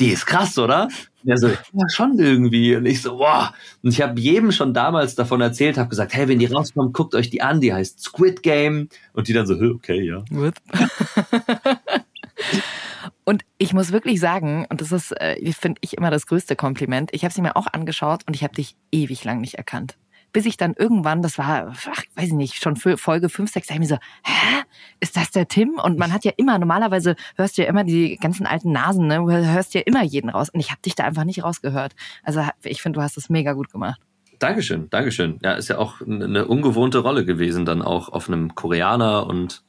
die ist krass, oder? Und er so, ja, schon irgendwie. Und ich so, boah. Und ich habe jedem schon damals davon erzählt, habe gesagt, hey, wenn die rauskommt, guckt euch die an, die heißt Squid Game. Und die dann so, okay, ja. Und ich muss wirklich sagen, und das ist, äh, finde ich, immer das größte Kompliment, ich habe sie mir auch angeschaut und ich habe dich ewig lang nicht erkannt. Bis ich dann irgendwann, das war, ach, weiß ich nicht, schon für Folge 5, 6, da ich mir so, hä? Ist das der Tim? Und man hat ja immer, normalerweise hörst du ja immer die ganzen alten Nasen, ne? Du hörst ja immer jeden raus. Und ich habe dich da einfach nicht rausgehört. Also ich finde, du hast das mega gut gemacht. Dankeschön, Dankeschön. Ja, ist ja auch eine ungewohnte Rolle gewesen, dann auch auf einem Koreaner und,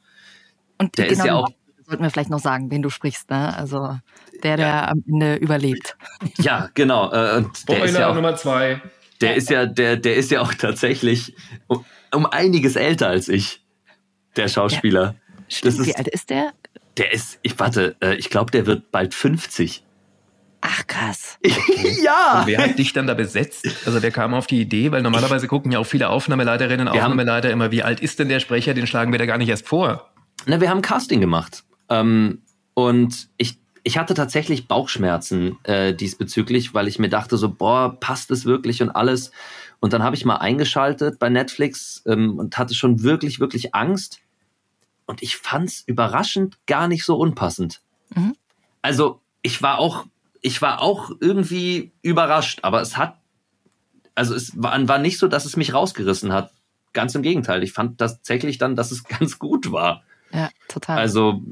und der genau ist ja auch sollten wir vielleicht noch sagen, wen du sprichst, ne? Also der, der ja. am Ende überlebt. Ja, genau. Äh, und der ist ja auch, Nummer zwei. Der ist ja, der, der ist ja auch tatsächlich um, um einiges älter als ich, der Schauspieler. Ja. Stimmt, ist, wie alt ist der? Der ist, ich warte, äh, ich glaube, der wird bald 50. Ach krass. ja. Und wer hat dich dann da besetzt? Also wer kam auf die Idee? Weil normalerweise gucken ja auch viele Aufnahmeleiterinnen und Aufnahmeleiter immer, wie alt ist denn der Sprecher? Den schlagen wir da gar nicht erst vor. Na, wir haben Casting gemacht. Ähm, und ich, ich hatte tatsächlich Bauchschmerzen äh, diesbezüglich, weil ich mir dachte so, boah, passt es wirklich und alles. Und dann habe ich mal eingeschaltet bei Netflix ähm, und hatte schon wirklich, wirklich Angst. Und ich fand's überraschend gar nicht so unpassend. Mhm. Also ich war auch, ich war auch irgendwie überrascht, aber es hat, also es war, war nicht so, dass es mich rausgerissen hat. Ganz im Gegenteil. Ich fand tatsächlich dann, dass es ganz gut war. Ja, total. Also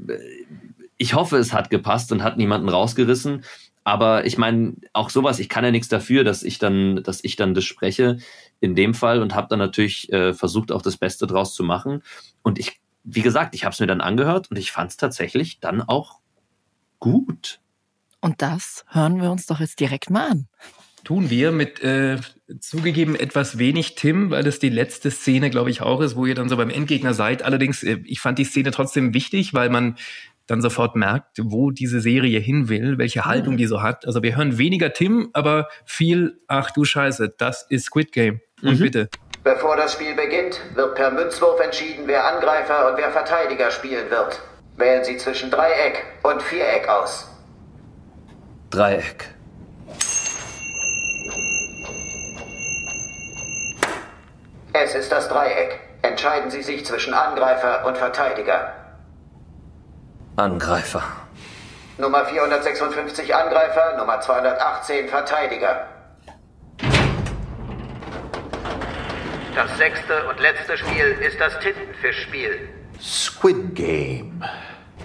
ich hoffe, es hat gepasst und hat niemanden rausgerissen. Aber ich meine, auch sowas, ich kann ja nichts dafür, dass ich dann, dass ich dann das spreche in dem Fall und habe dann natürlich äh, versucht, auch das Beste draus zu machen. Und ich, wie gesagt, ich habe es mir dann angehört und ich fand es tatsächlich dann auch gut. Und das hören wir uns doch jetzt direkt mal an tun wir mit äh, zugegeben etwas wenig Tim, weil das die letzte Szene, glaube ich, auch ist, wo ihr dann so beim Endgegner seid. Allerdings, äh, ich fand die Szene trotzdem wichtig, weil man dann sofort merkt, wo diese Serie hin will, welche Haltung die so hat. Also wir hören weniger Tim, aber viel, ach du Scheiße, das ist Squid Game. Und mhm. bitte. Bevor das Spiel beginnt, wird per Münzwurf entschieden, wer Angreifer und wer Verteidiger spielen wird. Wählen Sie zwischen Dreieck und Viereck aus. Dreieck. Es ist das Dreieck. Entscheiden Sie sich zwischen Angreifer und Verteidiger. Angreifer. Nummer 456 Angreifer, Nummer 218 Verteidiger. Das sechste und letzte Spiel ist das Tintenfischspiel. Squid Game.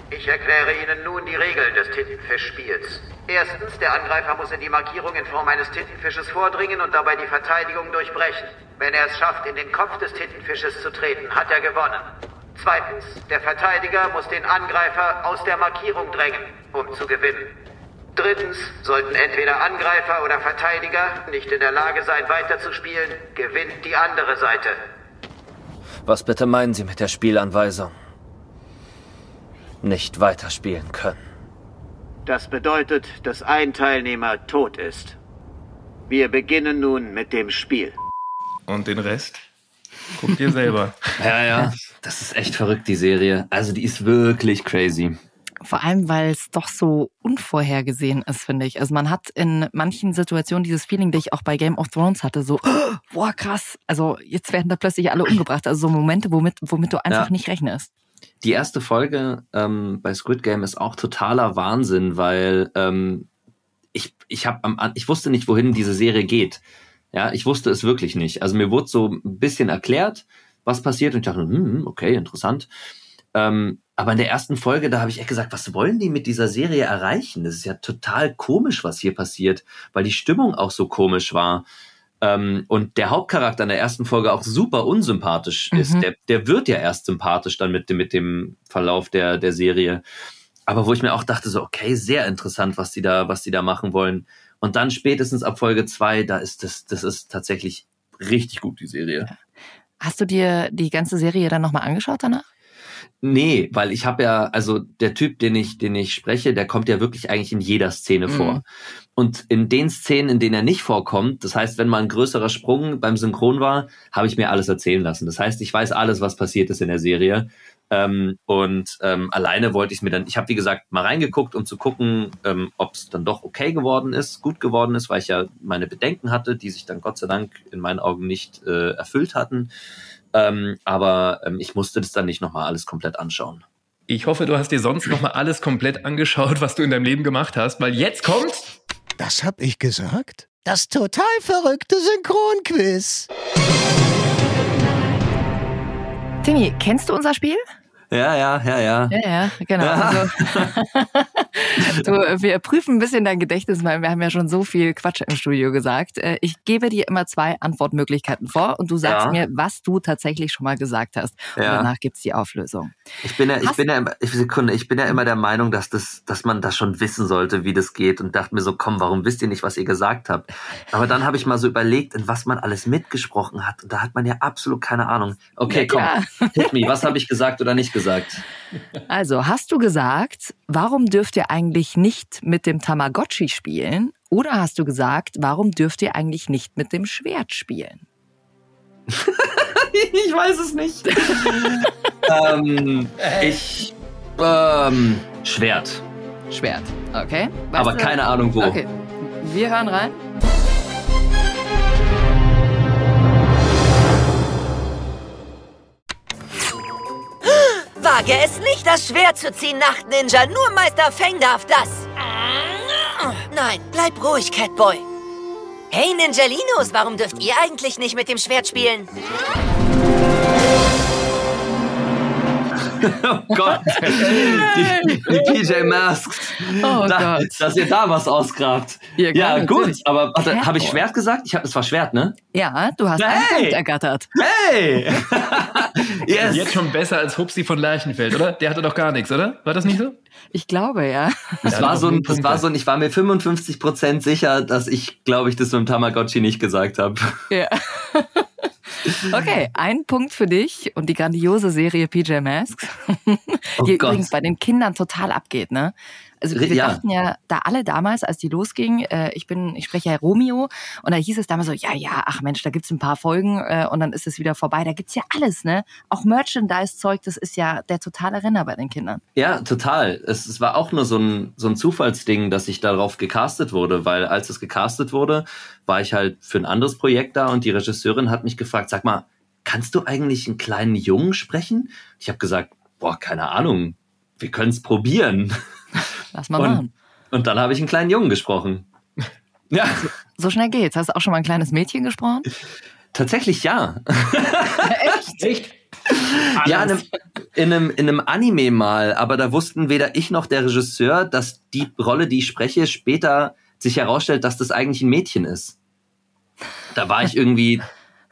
Ich erkläre Ihnen nun die Regeln des Tintenfischspiels. Erstens, der Angreifer muss in die Markierung in Form eines Tintenfisches vordringen und dabei die Verteidigung durchbrechen. Wenn er es schafft, in den Kopf des Tintenfisches zu treten, hat er gewonnen. Zweitens, der Verteidiger muss den Angreifer aus der Markierung drängen, um zu gewinnen. Drittens, sollten entweder Angreifer oder Verteidiger nicht in der Lage sein, weiterzuspielen, gewinnt die andere Seite. Was bitte meinen Sie mit der Spielanweisung? nicht weiterspielen können. Das bedeutet, dass ein Teilnehmer tot ist. Wir beginnen nun mit dem Spiel. Und den Rest? Guckt ihr selber. ja, ja. Das ist echt verrückt, die Serie. Also die ist wirklich crazy. Vor allem, weil es doch so unvorhergesehen ist, finde ich. Also man hat in manchen Situationen dieses Feeling, das ich auch bei Game of Thrones hatte, so, boah, krass. Also jetzt werden da plötzlich alle umgebracht. Also so Momente, womit, womit du einfach ja. nicht rechnest. Die erste Folge ähm, bei Squid Game ist auch totaler Wahnsinn, weil ähm, ich, ich, hab am, ich wusste nicht, wohin diese Serie geht. Ja, ich wusste es wirklich nicht. Also mir wurde so ein bisschen erklärt, was passiert und ich dachte, hm, okay, interessant. Ähm, aber in der ersten Folge, da habe ich echt gesagt, was wollen die mit dieser Serie erreichen? Das ist ja total komisch, was hier passiert, weil die Stimmung auch so komisch war. Ähm, und der Hauptcharakter in der ersten Folge auch super unsympathisch mhm. ist. Der, der wird ja erst sympathisch dann mit dem, mit dem Verlauf der, der Serie. Aber wo ich mir auch dachte, so, okay, sehr interessant, was die da, was die da machen wollen. Und dann spätestens ab Folge zwei, da ist das, das ist tatsächlich richtig gut, die Serie. Hast du dir die ganze Serie dann nochmal angeschaut danach? Nee, weil ich habe ja, also der Typ, den ich, den ich spreche, der kommt ja wirklich eigentlich in jeder Szene Mhm. vor. Und in den Szenen, in denen er nicht vorkommt, das heißt, wenn mal ein größerer Sprung beim Synchron war, habe ich mir alles erzählen lassen. Das heißt, ich weiß alles, was passiert ist in der Serie. Ähm, und ähm, alleine wollte ich mir dann, ich habe wie gesagt mal reingeguckt, um zu gucken, ähm, ob es dann doch okay geworden ist, gut geworden ist, weil ich ja meine Bedenken hatte, die sich dann Gott sei Dank in meinen Augen nicht äh, erfüllt hatten. Ähm, aber ähm, ich musste das dann nicht nochmal alles komplett anschauen. Ich hoffe, du hast dir sonst noch mal alles komplett angeschaut, was du in deinem Leben gemacht hast, weil jetzt kommt. Das hab ich gesagt? Das total verrückte Synchronquiz. Timmy, kennst du unser Spiel? Ja, ja, ja, ja. Ja, ja, genau. Also, du, wir prüfen ein bisschen dein Gedächtnis, weil wir haben ja schon so viel Quatsch im Studio gesagt. Äh, Ich gebe dir immer zwei Antwortmöglichkeiten vor und du sagst Ja. mir, was du tatsächlich schon mal gesagt hast. Und Ja. danach gibt's die Auflösung. Ich bin ja, ich Hast- bin ja, immer, ich, Sekunde, ich bin ja immer der Meinung, dass das, dass man das schon wissen sollte, wie das geht und dachte mir so, komm, warum wisst ihr nicht, was ihr gesagt habt? Aber dann habe ich mal so überlegt, in was man alles mitgesprochen hat und da hat man ja absolut keine Ahnung. Okay, Ja, komm, hit me, was habe ich gesagt oder nicht gesagt? Also, hast du gesagt, warum dürft ihr eigentlich nicht mit dem Tamagotchi spielen? Oder hast du gesagt, warum dürft ihr eigentlich nicht mit dem Schwert spielen? ich weiß es nicht. ähm, ich, ähm, Schwert. Schwert, okay. Aber du- keine Ahnung wo. Okay, wir hören rein. Wage es nicht, das Schwert zu ziehen, Nachtninja. Nur Meister Feng darf das. Nein, bleib ruhig, Catboy. Hey, Ninjalinos, warum dürft ihr eigentlich nicht mit dem Schwert spielen? Oh Gott. Die, die PJ Masks. Oh da, Gott. Dass ihr da was ausgrabt. Ja, klar, Ja, gut. natürlich. Aber warte, habe ich. Schwert gesagt? Ich habe, es war Schwert, ne? Ja, du hast einen Hey! Punkt ergattert. Hey! yes. Jetzt schon besser als Hupsi von Lerchenfeld, oder? Der hatte doch gar nichts, oder? War das nicht so? Ich glaube, ja. Das Ja, war so ein, Punkte. war so ein, ich war mir 55% sicher, dass ich, glaube ich, das mit dem Tamagotchi nicht gesagt habe. Ja. Okay, ein Punkt für dich und die grandiose Serie PJ Masks, Oh die Gott. übrigens bei den Kindern total abgeht, ne? Also wir Ja. dachten ja da alle damals, als die losging, äh, ich bin, ich spreche ja Romeo und da hieß es damals so, ja, ja, ach Mensch, da gibt's ein paar Folgen äh, und dann ist es wieder vorbei. Da gibt's ja alles, ne? Auch Merchandise-Zeug, das ist ja der totale Renner bei den Kindern. Ja, total. Es, es war auch nur so ein, so ein Zufallsding, dass ich darauf gecastet wurde, weil als es gecastet wurde, war ich halt für ein anderes Projekt da und die Regisseurin hat mich gefragt, sag mal, kannst du eigentlich einen kleinen Jungen sprechen? Ich habe gesagt, boah, keine Ahnung, wir können es probieren. Lass mal und, machen. und dann habe ich einen kleinen Jungen gesprochen. Ja, So schnell geht's. Hast du auch schon mal ein kleines Mädchen gesprochen? tatsächlich ja. Echt? Echt? Ja, in einem, in, einem, in einem Anime mal, aber da wussten weder ich noch der Regisseur, dass die Rolle, die ich spreche, später sich herausstellt, dass das eigentlich ein Mädchen ist. Da war ich irgendwie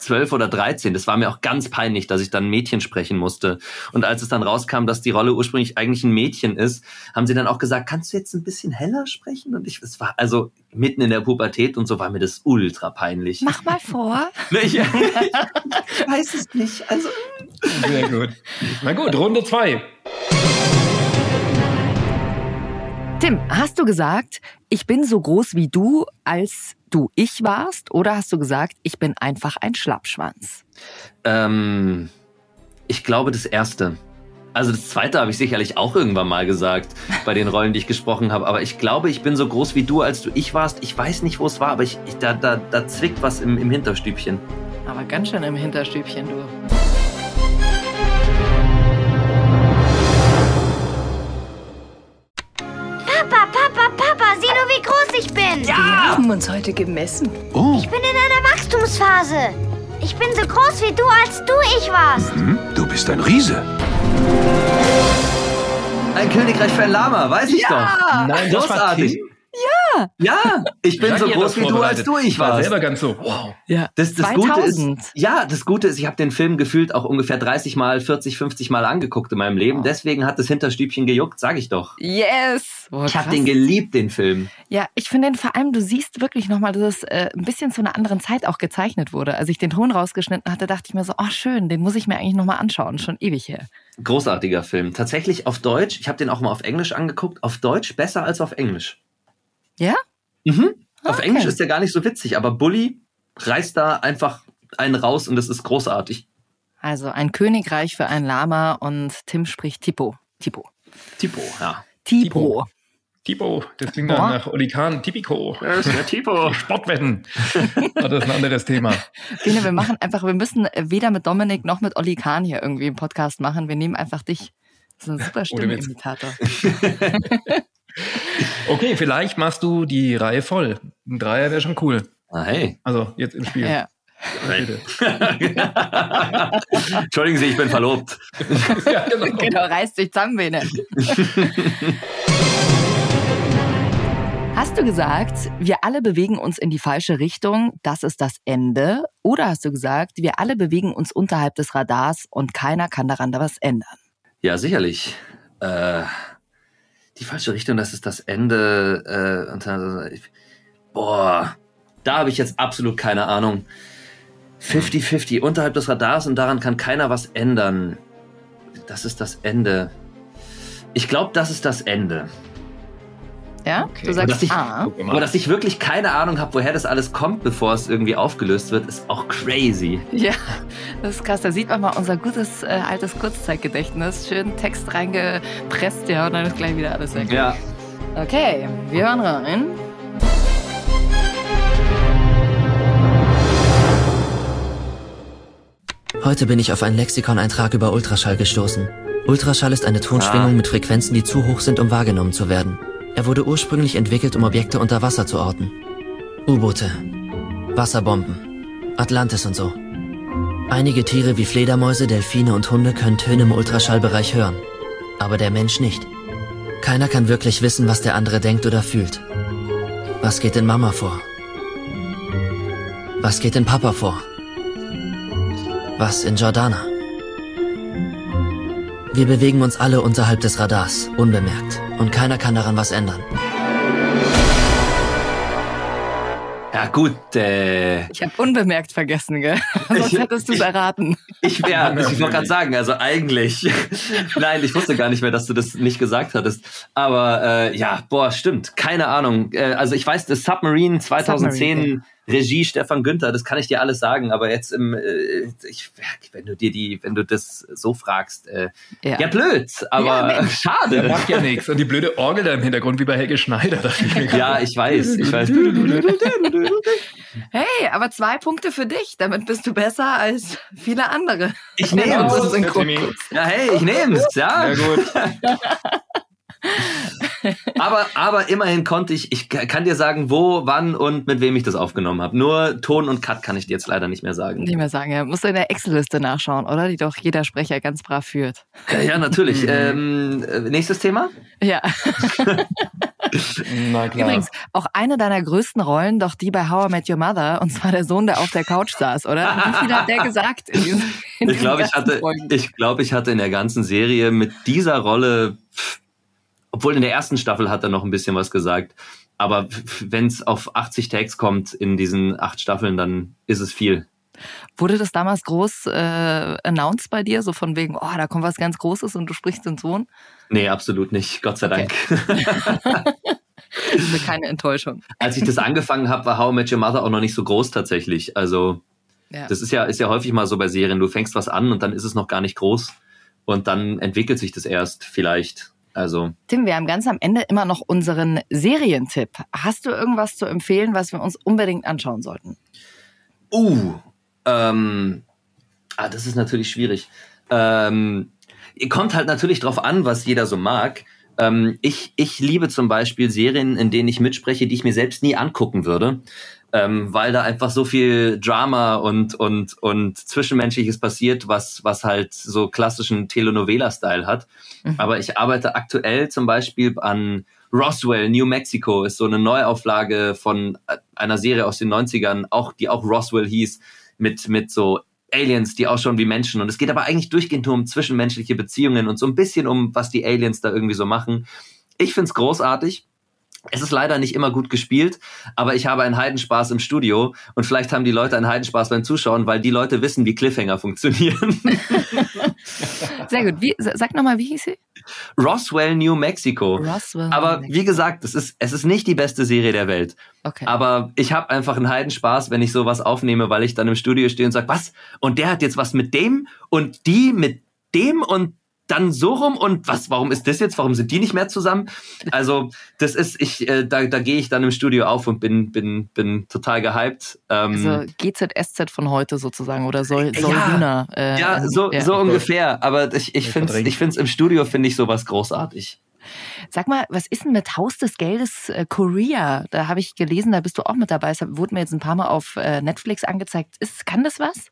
zwölf oder dreizehn. Das war mir auch ganz peinlich, dass ich dann ein Mädchen sprechen musste. Und als es dann rauskam, dass die Rolle ursprünglich eigentlich ein Mädchen ist, haben sie dann auch gesagt, kannst du jetzt ein bisschen heller sprechen? Und ich, es war also mitten in der Pubertät und so war mir das ultra peinlich. Mach mal vor. Ich, ich weiß es nicht. Also Sehr gut. Na gut, Runde zwei. Tim, hast du gesagt, ich bin so groß wie du, als du ich warst? Oder hast du gesagt, ich bin einfach ein Schlappschwanz? Ähm, ich glaube das erste. Also das zweite habe ich sicherlich auch irgendwann mal gesagt bei den Rollen, die ich gesprochen habe. Aber ich glaube, ich bin so groß wie du, als du ich warst. Ich weiß nicht, wo es war, aber ich, ich, da, da, da zwickt was im, im Hinterstübchen. Aber ganz schön im Hinterstübchen, du. Ich bin. Wir haben uns heute gemessen. Oh, Ich bin in einer Wachstumsphase. Ich bin so groß wie du, als du ich warst. hm, du bist ein Riese. Ein Königreich für ein Lama, weiß ich Ja! doch. Nein, das war Großartig. Tim. Ja, ich bin Jackie so groß wie du, als du ich Ich war warst. selber ganz so, wow. Ja. Das, das Gute 2000. ist, ja, das Gute ist, ich habe den Film gefühlt auch ungefähr 30 mal, 40, 50 mal angeguckt in meinem Leben. Deswegen hat das Hinterstübchen gejuckt, sag ich doch. Yes! Boah, Ich habe den geliebt, den Film. Ja, ich finde den vor allem, du siehst wirklich nochmal, dass es äh, ein bisschen zu einer anderen Zeit auch gezeichnet wurde. Als ich den Ton rausgeschnitten hatte, dachte ich mir so, oh schön, den muss ich mir eigentlich nochmal anschauen. Schon ewig her. Großartiger Film. Tatsächlich auf Deutsch, ich habe den auch mal auf Englisch angeguckt, auf Deutsch besser als auf Englisch. Ja? Mhm. Auf Okay. Englisch ist der gar nicht so witzig, aber Bully reißt da einfach einen raus und das ist großartig. Also ein Königreich für ein Lama und Tim spricht Tipo. Tipo. Tipo, ja. Tipo. Tipo, das klingt Boah. dann nach Oli Kahn, Tipico. Das ist der Tipo. Sportwetten. Aber das ist ein anderes Thema. Bene, wir machen einfach, wir müssen weder mit Dominik noch mit Olli Kahn hier irgendwie im Podcast machen. Wir nehmen einfach dich. Das ist ein super. Stimmenimitator. Okay, vielleicht machst du die Reihe voll. Ein Dreier wäre schon cool. Ah, hey. Also jetzt im Spiel. Ja. Entschuldigen Sie, ich bin verlobt. ja, genau. Genau, reißt dich zusammen, Bene. Hast du gesagt, wir alle bewegen uns in die falsche Richtung, das ist das Ende? Oder hast du gesagt, wir alle bewegen uns unterhalb des Radars und keiner kann daran da was ändern? Ja, sicherlich. Äh, die falsche Richtung, das ist das Ende. Äh, und dann, ich, boah, da habe ich jetzt absolut keine Ahnung. 50-50, unterhalb des Radars und daran kann keiner was ändern. Das ist das Ende. Ich glaube, das ist das Ende. Ja? Du Aber dass, sagst ich, A. aber dass ich wirklich keine Ahnung habe, woher das alles kommt, bevor es irgendwie aufgelöst wird, ist auch crazy. Ja, das ist krass. Da sieht man mal unser gutes äh, altes Kurzzeitgedächtnis. Schön Text reingepresst, ja, und dann ist gleich wieder alles weg. Ja. Okay, wir hören rein. Heute bin ich auf einen Lexikon-Eintrag über Ultraschall gestoßen. Ultraschall ist eine Tonschwingung Ah. mit Frequenzen, die zu hoch sind, um wahrgenommen zu werden. Er wurde ursprünglich entwickelt, um Objekte unter Wasser zu orten. U-Boote, Wasserbomben, Atlantis und so. Einige Tiere wie Fledermäuse, Delfine und Hunde können Töne im Ultraschallbereich hören. Aber der Mensch nicht. Keiner kann wirklich wissen, was der andere denkt oder fühlt. Was geht in Mama vor? Was geht in Papa vor? Was in Jordana? Wir bewegen uns alle unterhalb des Radars, unbemerkt. Und keiner kann daran was ändern. Ja, gut, äh, Ich habe unbemerkt vergessen, gell? Sonst hättest du es erraten. Ich, ja, ich wollte gerade sagen, also eigentlich. Nein, ich wusste gar nicht mehr, dass du das nicht gesagt hattest. Aber äh, ja, boah, stimmt. Keine Ahnung. Äh, also ich weiß, das Submarine 2010 Submarine, Regie Stefan Günther, das kann ich dir alles sagen. Aber jetzt im, äh, ich, wenn du dir die, wenn du das so fragst, äh, ja. Ja. blöd. Aber Ja, Mensch. schade. Der macht ja nichts. Und die blöde Orgel da im Hintergrund wie bei Helge Schneider. dachte ich. Ja, ich weiß, ich weiß. Hey, aber zwei Punkte für dich. Damit bist du besser als viele andere. Ich nehme Ja, es. Ja, hey, ich nehme es, ja. Ja, gut. aber, aber immerhin konnte ich, ich kann dir sagen, wo, wann und mit wem ich das aufgenommen habe. Nur Ton und Cut kann ich dir jetzt leider nicht mehr sagen. Nicht mehr sagen, ja. Musst du in der Excel-Liste nachschauen, oder? Die doch jeder Sprecher ganz brav führt. Ja, ja natürlich. ähm, äh, nächstes Thema? Ja. Na klar. Übrigens, auch eine deiner größten Rollen, doch die bei How I Met Your Mother, und zwar der Sohn, der auf der Couch saß, oder? Wie viel hat der gesagt? In diesen, in Ich glaube, ich hatte, ich glaube, ich hatte in der ganzen Serie mit dieser Rolle, pff, obwohl in der ersten Staffel hat er noch ein bisschen was gesagt, aber wenn es auf 80 Takes kommt in diesen acht Staffeln, dann ist es viel. Wurde das damals groß äh, announced bei dir, so von wegen, oh, da kommt was ganz Großes und du sprichst den Sohn? Nee, absolut nicht, Gott sei Dank. Also keine Enttäuschung. Als ich das angefangen habe, war How I Met Your Mother auch noch nicht so groß tatsächlich. Also Ja. das ist ja, ist ja häufig mal so bei Serien, du fängst was an und dann ist es noch gar nicht groß und dann entwickelt sich das erst vielleicht. Also Tim, wir haben ganz am Ende immer noch unseren Serientipp. Hast du irgendwas zu empfehlen, was wir uns unbedingt anschauen sollten? Uh, ähm, ah, das ist natürlich schwierig. Ähm, kommt halt natürlich drauf an, was jeder so mag. Ähm, ich, ich liebe zum Beispiel Serien, in denen ich mitspreche, die ich mir selbst nie angucken würde, ähm, weil da einfach so viel Drama und, und, und Zwischenmenschliches passiert, was, was halt so klassischen Telenovela-Style hat. Mhm. Aber ich arbeite aktuell zum Beispiel an Roswell, New Mexico ist so eine Neuauflage von einer Serie aus den 90ern, auch, die auch Roswell hieß, mit, mit so Aliens, die ausschauen wie Menschen. Und es geht aber eigentlich durchgehend nur um zwischenmenschliche Beziehungen und so ein bisschen um, was die Aliens da irgendwie so machen. Ich find's großartig. Es ist leider nicht immer gut gespielt, aber ich habe einen Heidenspaß im Studio und vielleicht haben die Leute einen Heidenspaß beim Zuschauen, weil die Leute wissen, wie Cliffhanger funktionieren. Sehr gut. Wie, sag nochmal, wie hieß sie? Roswell, New Mexico. Roswell. Aber wie gesagt, es ist, es ist nicht die beste Serie der Welt. Okay. Aber ich habe einfach einen Heidenspaß, wenn ich sowas aufnehme, weil ich dann im Studio stehe und sage, was? Und der hat jetzt was mit dem und die mit dem und dann so rum und was, warum ist das jetzt? Warum sind die nicht mehr zusammen? Also, das ist, ich, äh, da, da gehe ich dann im Studio auf und bin, bin, bin total gehypt. Ähm, Also GZSZ von heute sozusagen oder Sol, Sol ja, Luna. Äh, ja, also, so, ja. so ungefähr. Aber ich, ich finde es ich find's im Studio, finde ich sowas großartig. Sag mal, was ist denn mit Haus des Geldes äh, Korea? Da habe ich gelesen, da bist du auch mit dabei. Es wurde mir jetzt ein paar Mal auf äh, Netflix angezeigt. Ist, kann das was?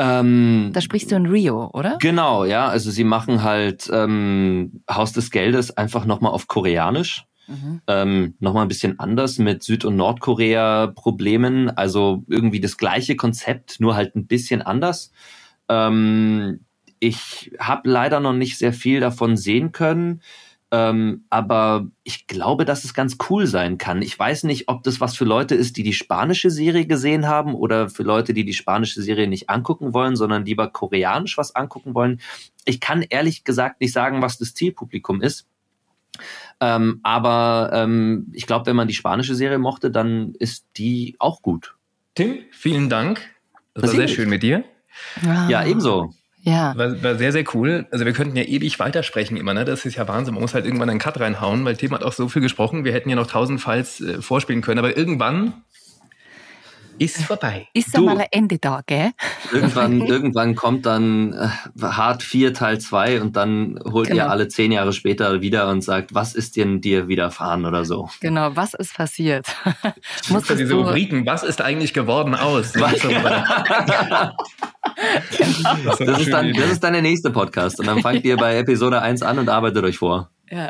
Ähm, Da sprichst du in Rio, oder? Genau, ja. Also sie machen halt ähm, Haus des Geldes einfach nochmal auf Koreanisch. Mhm. Ähm, nochmal ein bisschen anders mit Süd- und Nordkorea-Problemen. Also irgendwie das gleiche Konzept, nur halt ein bisschen anders. Ähm, ich habe leider noch nicht sehr viel davon sehen können. Ähm, aber ich glaube, dass es ganz cool sein kann. Ich weiß nicht, ob das was für Leute ist, die die spanische Serie gesehen haben oder für Leute, die die spanische Serie nicht angucken wollen, sondern lieber koreanisch was angucken wollen. Ich kann ehrlich gesagt nicht sagen, was das Zielpublikum ist. Ähm, aber ähm, ich glaube, wenn man die spanische Serie mochte, dann ist die auch gut. Tim, vielen Dank. Das war Sehr schön mit dir. Ja, ebenso. Ja. War, war sehr, sehr cool. Also wir könnten ja ewig weitersprechen immer, ne? Das ist ja Wahnsinn. Man muss halt irgendwann einen Cut reinhauen, weil Tim hat auch so viel gesprochen. Wir hätten ja noch tausendfalls äh, vorspielen können, aber irgendwann ist vorbei. Ist Du. mal ein Ende da, gell? Irgendwann, irgendwann kommt dann äh, Hard 4 Teil 2 und dann holt Genau. ihr alle zehn Jahre später wieder und sagt, was ist denn dir widerfahren oder so. Genau, was ist passiert? Muss ja Musstest diese du, Rubriken, was ist eigentlich geworden aus? Das ist so- Das ist, dann, das ist dann der nächste Podcast und dann fangt ihr bei Episode 1 an und arbeitet euch vor. ja.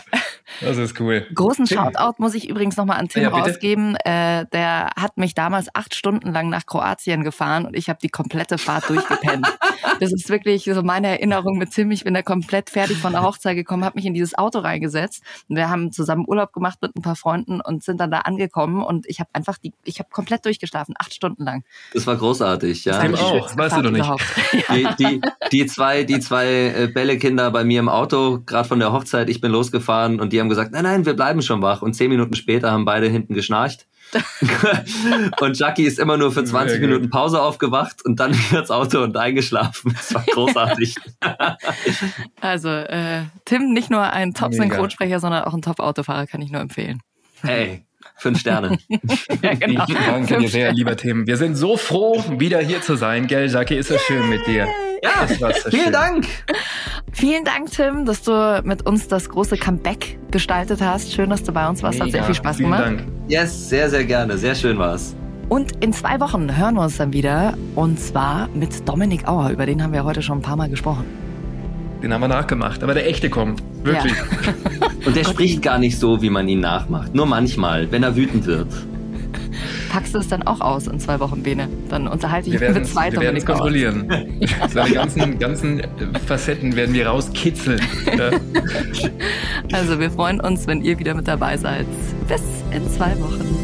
Das ist cool. Großen Shoutout muss ich übrigens nochmal an Tim Ja, bitte. rausgeben. Äh, der hat mich damals acht Stunden lang nach Kroatien gefahren und ich habe die komplette Fahrt durchgepennt. das ist wirklich so meine Erinnerung mit Tim. Ich bin da komplett fertig von der Hochzeit gekommen, habe mich in dieses Auto reingesetzt. Und wir haben zusammen Urlaub gemacht mit ein paar Freunden und sind dann da angekommen und ich habe einfach die, ich habe komplett durchgeschlafen, acht Stunden lang. Das war großartig, ja. Tim auch, weißt du doch nicht. Überhaupt. Die, die, die zwei, die zwei äh, Bällekinder bei mir im Auto, gerade von der Hochzeit, ich bin losgefahren und die haben gesagt, nein, nein, wir bleiben schon wach. Und zehn Minuten später haben beide hinten geschnarcht. und Jackie ist immer nur für 20 Sehr gut. Minuten Pause aufgewacht und dann wieder ins Auto und eingeschlafen. Das war großartig. Also äh, Tim, nicht nur ein Top-Synchronsprecher, sondern auch ein Top-Autofahrer, kann ich nur empfehlen. hey, fünf Sterne. Ja, genau. Ich danke dir Fünf sehr, Sterne. lieber Tim. Wir sind so froh, wieder hier zu sein. Gell, Jackie, ist das schön mit dir. Ja, so vielen schön. Dank. Vielen Dank, Tim, dass du mit uns das große Comeback gestaltet hast. Schön, dass du bei uns warst. Hat sehr viel Spaß Vielen gemacht. Dank. Yes, sehr, sehr gerne. Sehr schön war's. Und in zwei Wochen hören wir uns dann wieder. Und zwar mit Dominik Auer. Über den haben wir heute schon ein paar Mal gesprochen. Den haben wir nachgemacht, aber der echte kommt. Wirklich. Und der spricht gar nicht so, wie man ihn nachmacht. Nur manchmal, wenn er wütend wird. Packst du es dann auch aus in zwei Wochen, Bene? Dann unterhalte ich Wir mich werden mit es zwei Dominik Auer. kontrollieren. Seine ganzen, ganzen äh, Facetten werden wir rauskitzeln. Also wir freuen uns, wenn ihr wieder mit dabei seid. Bis in zwei Wochen.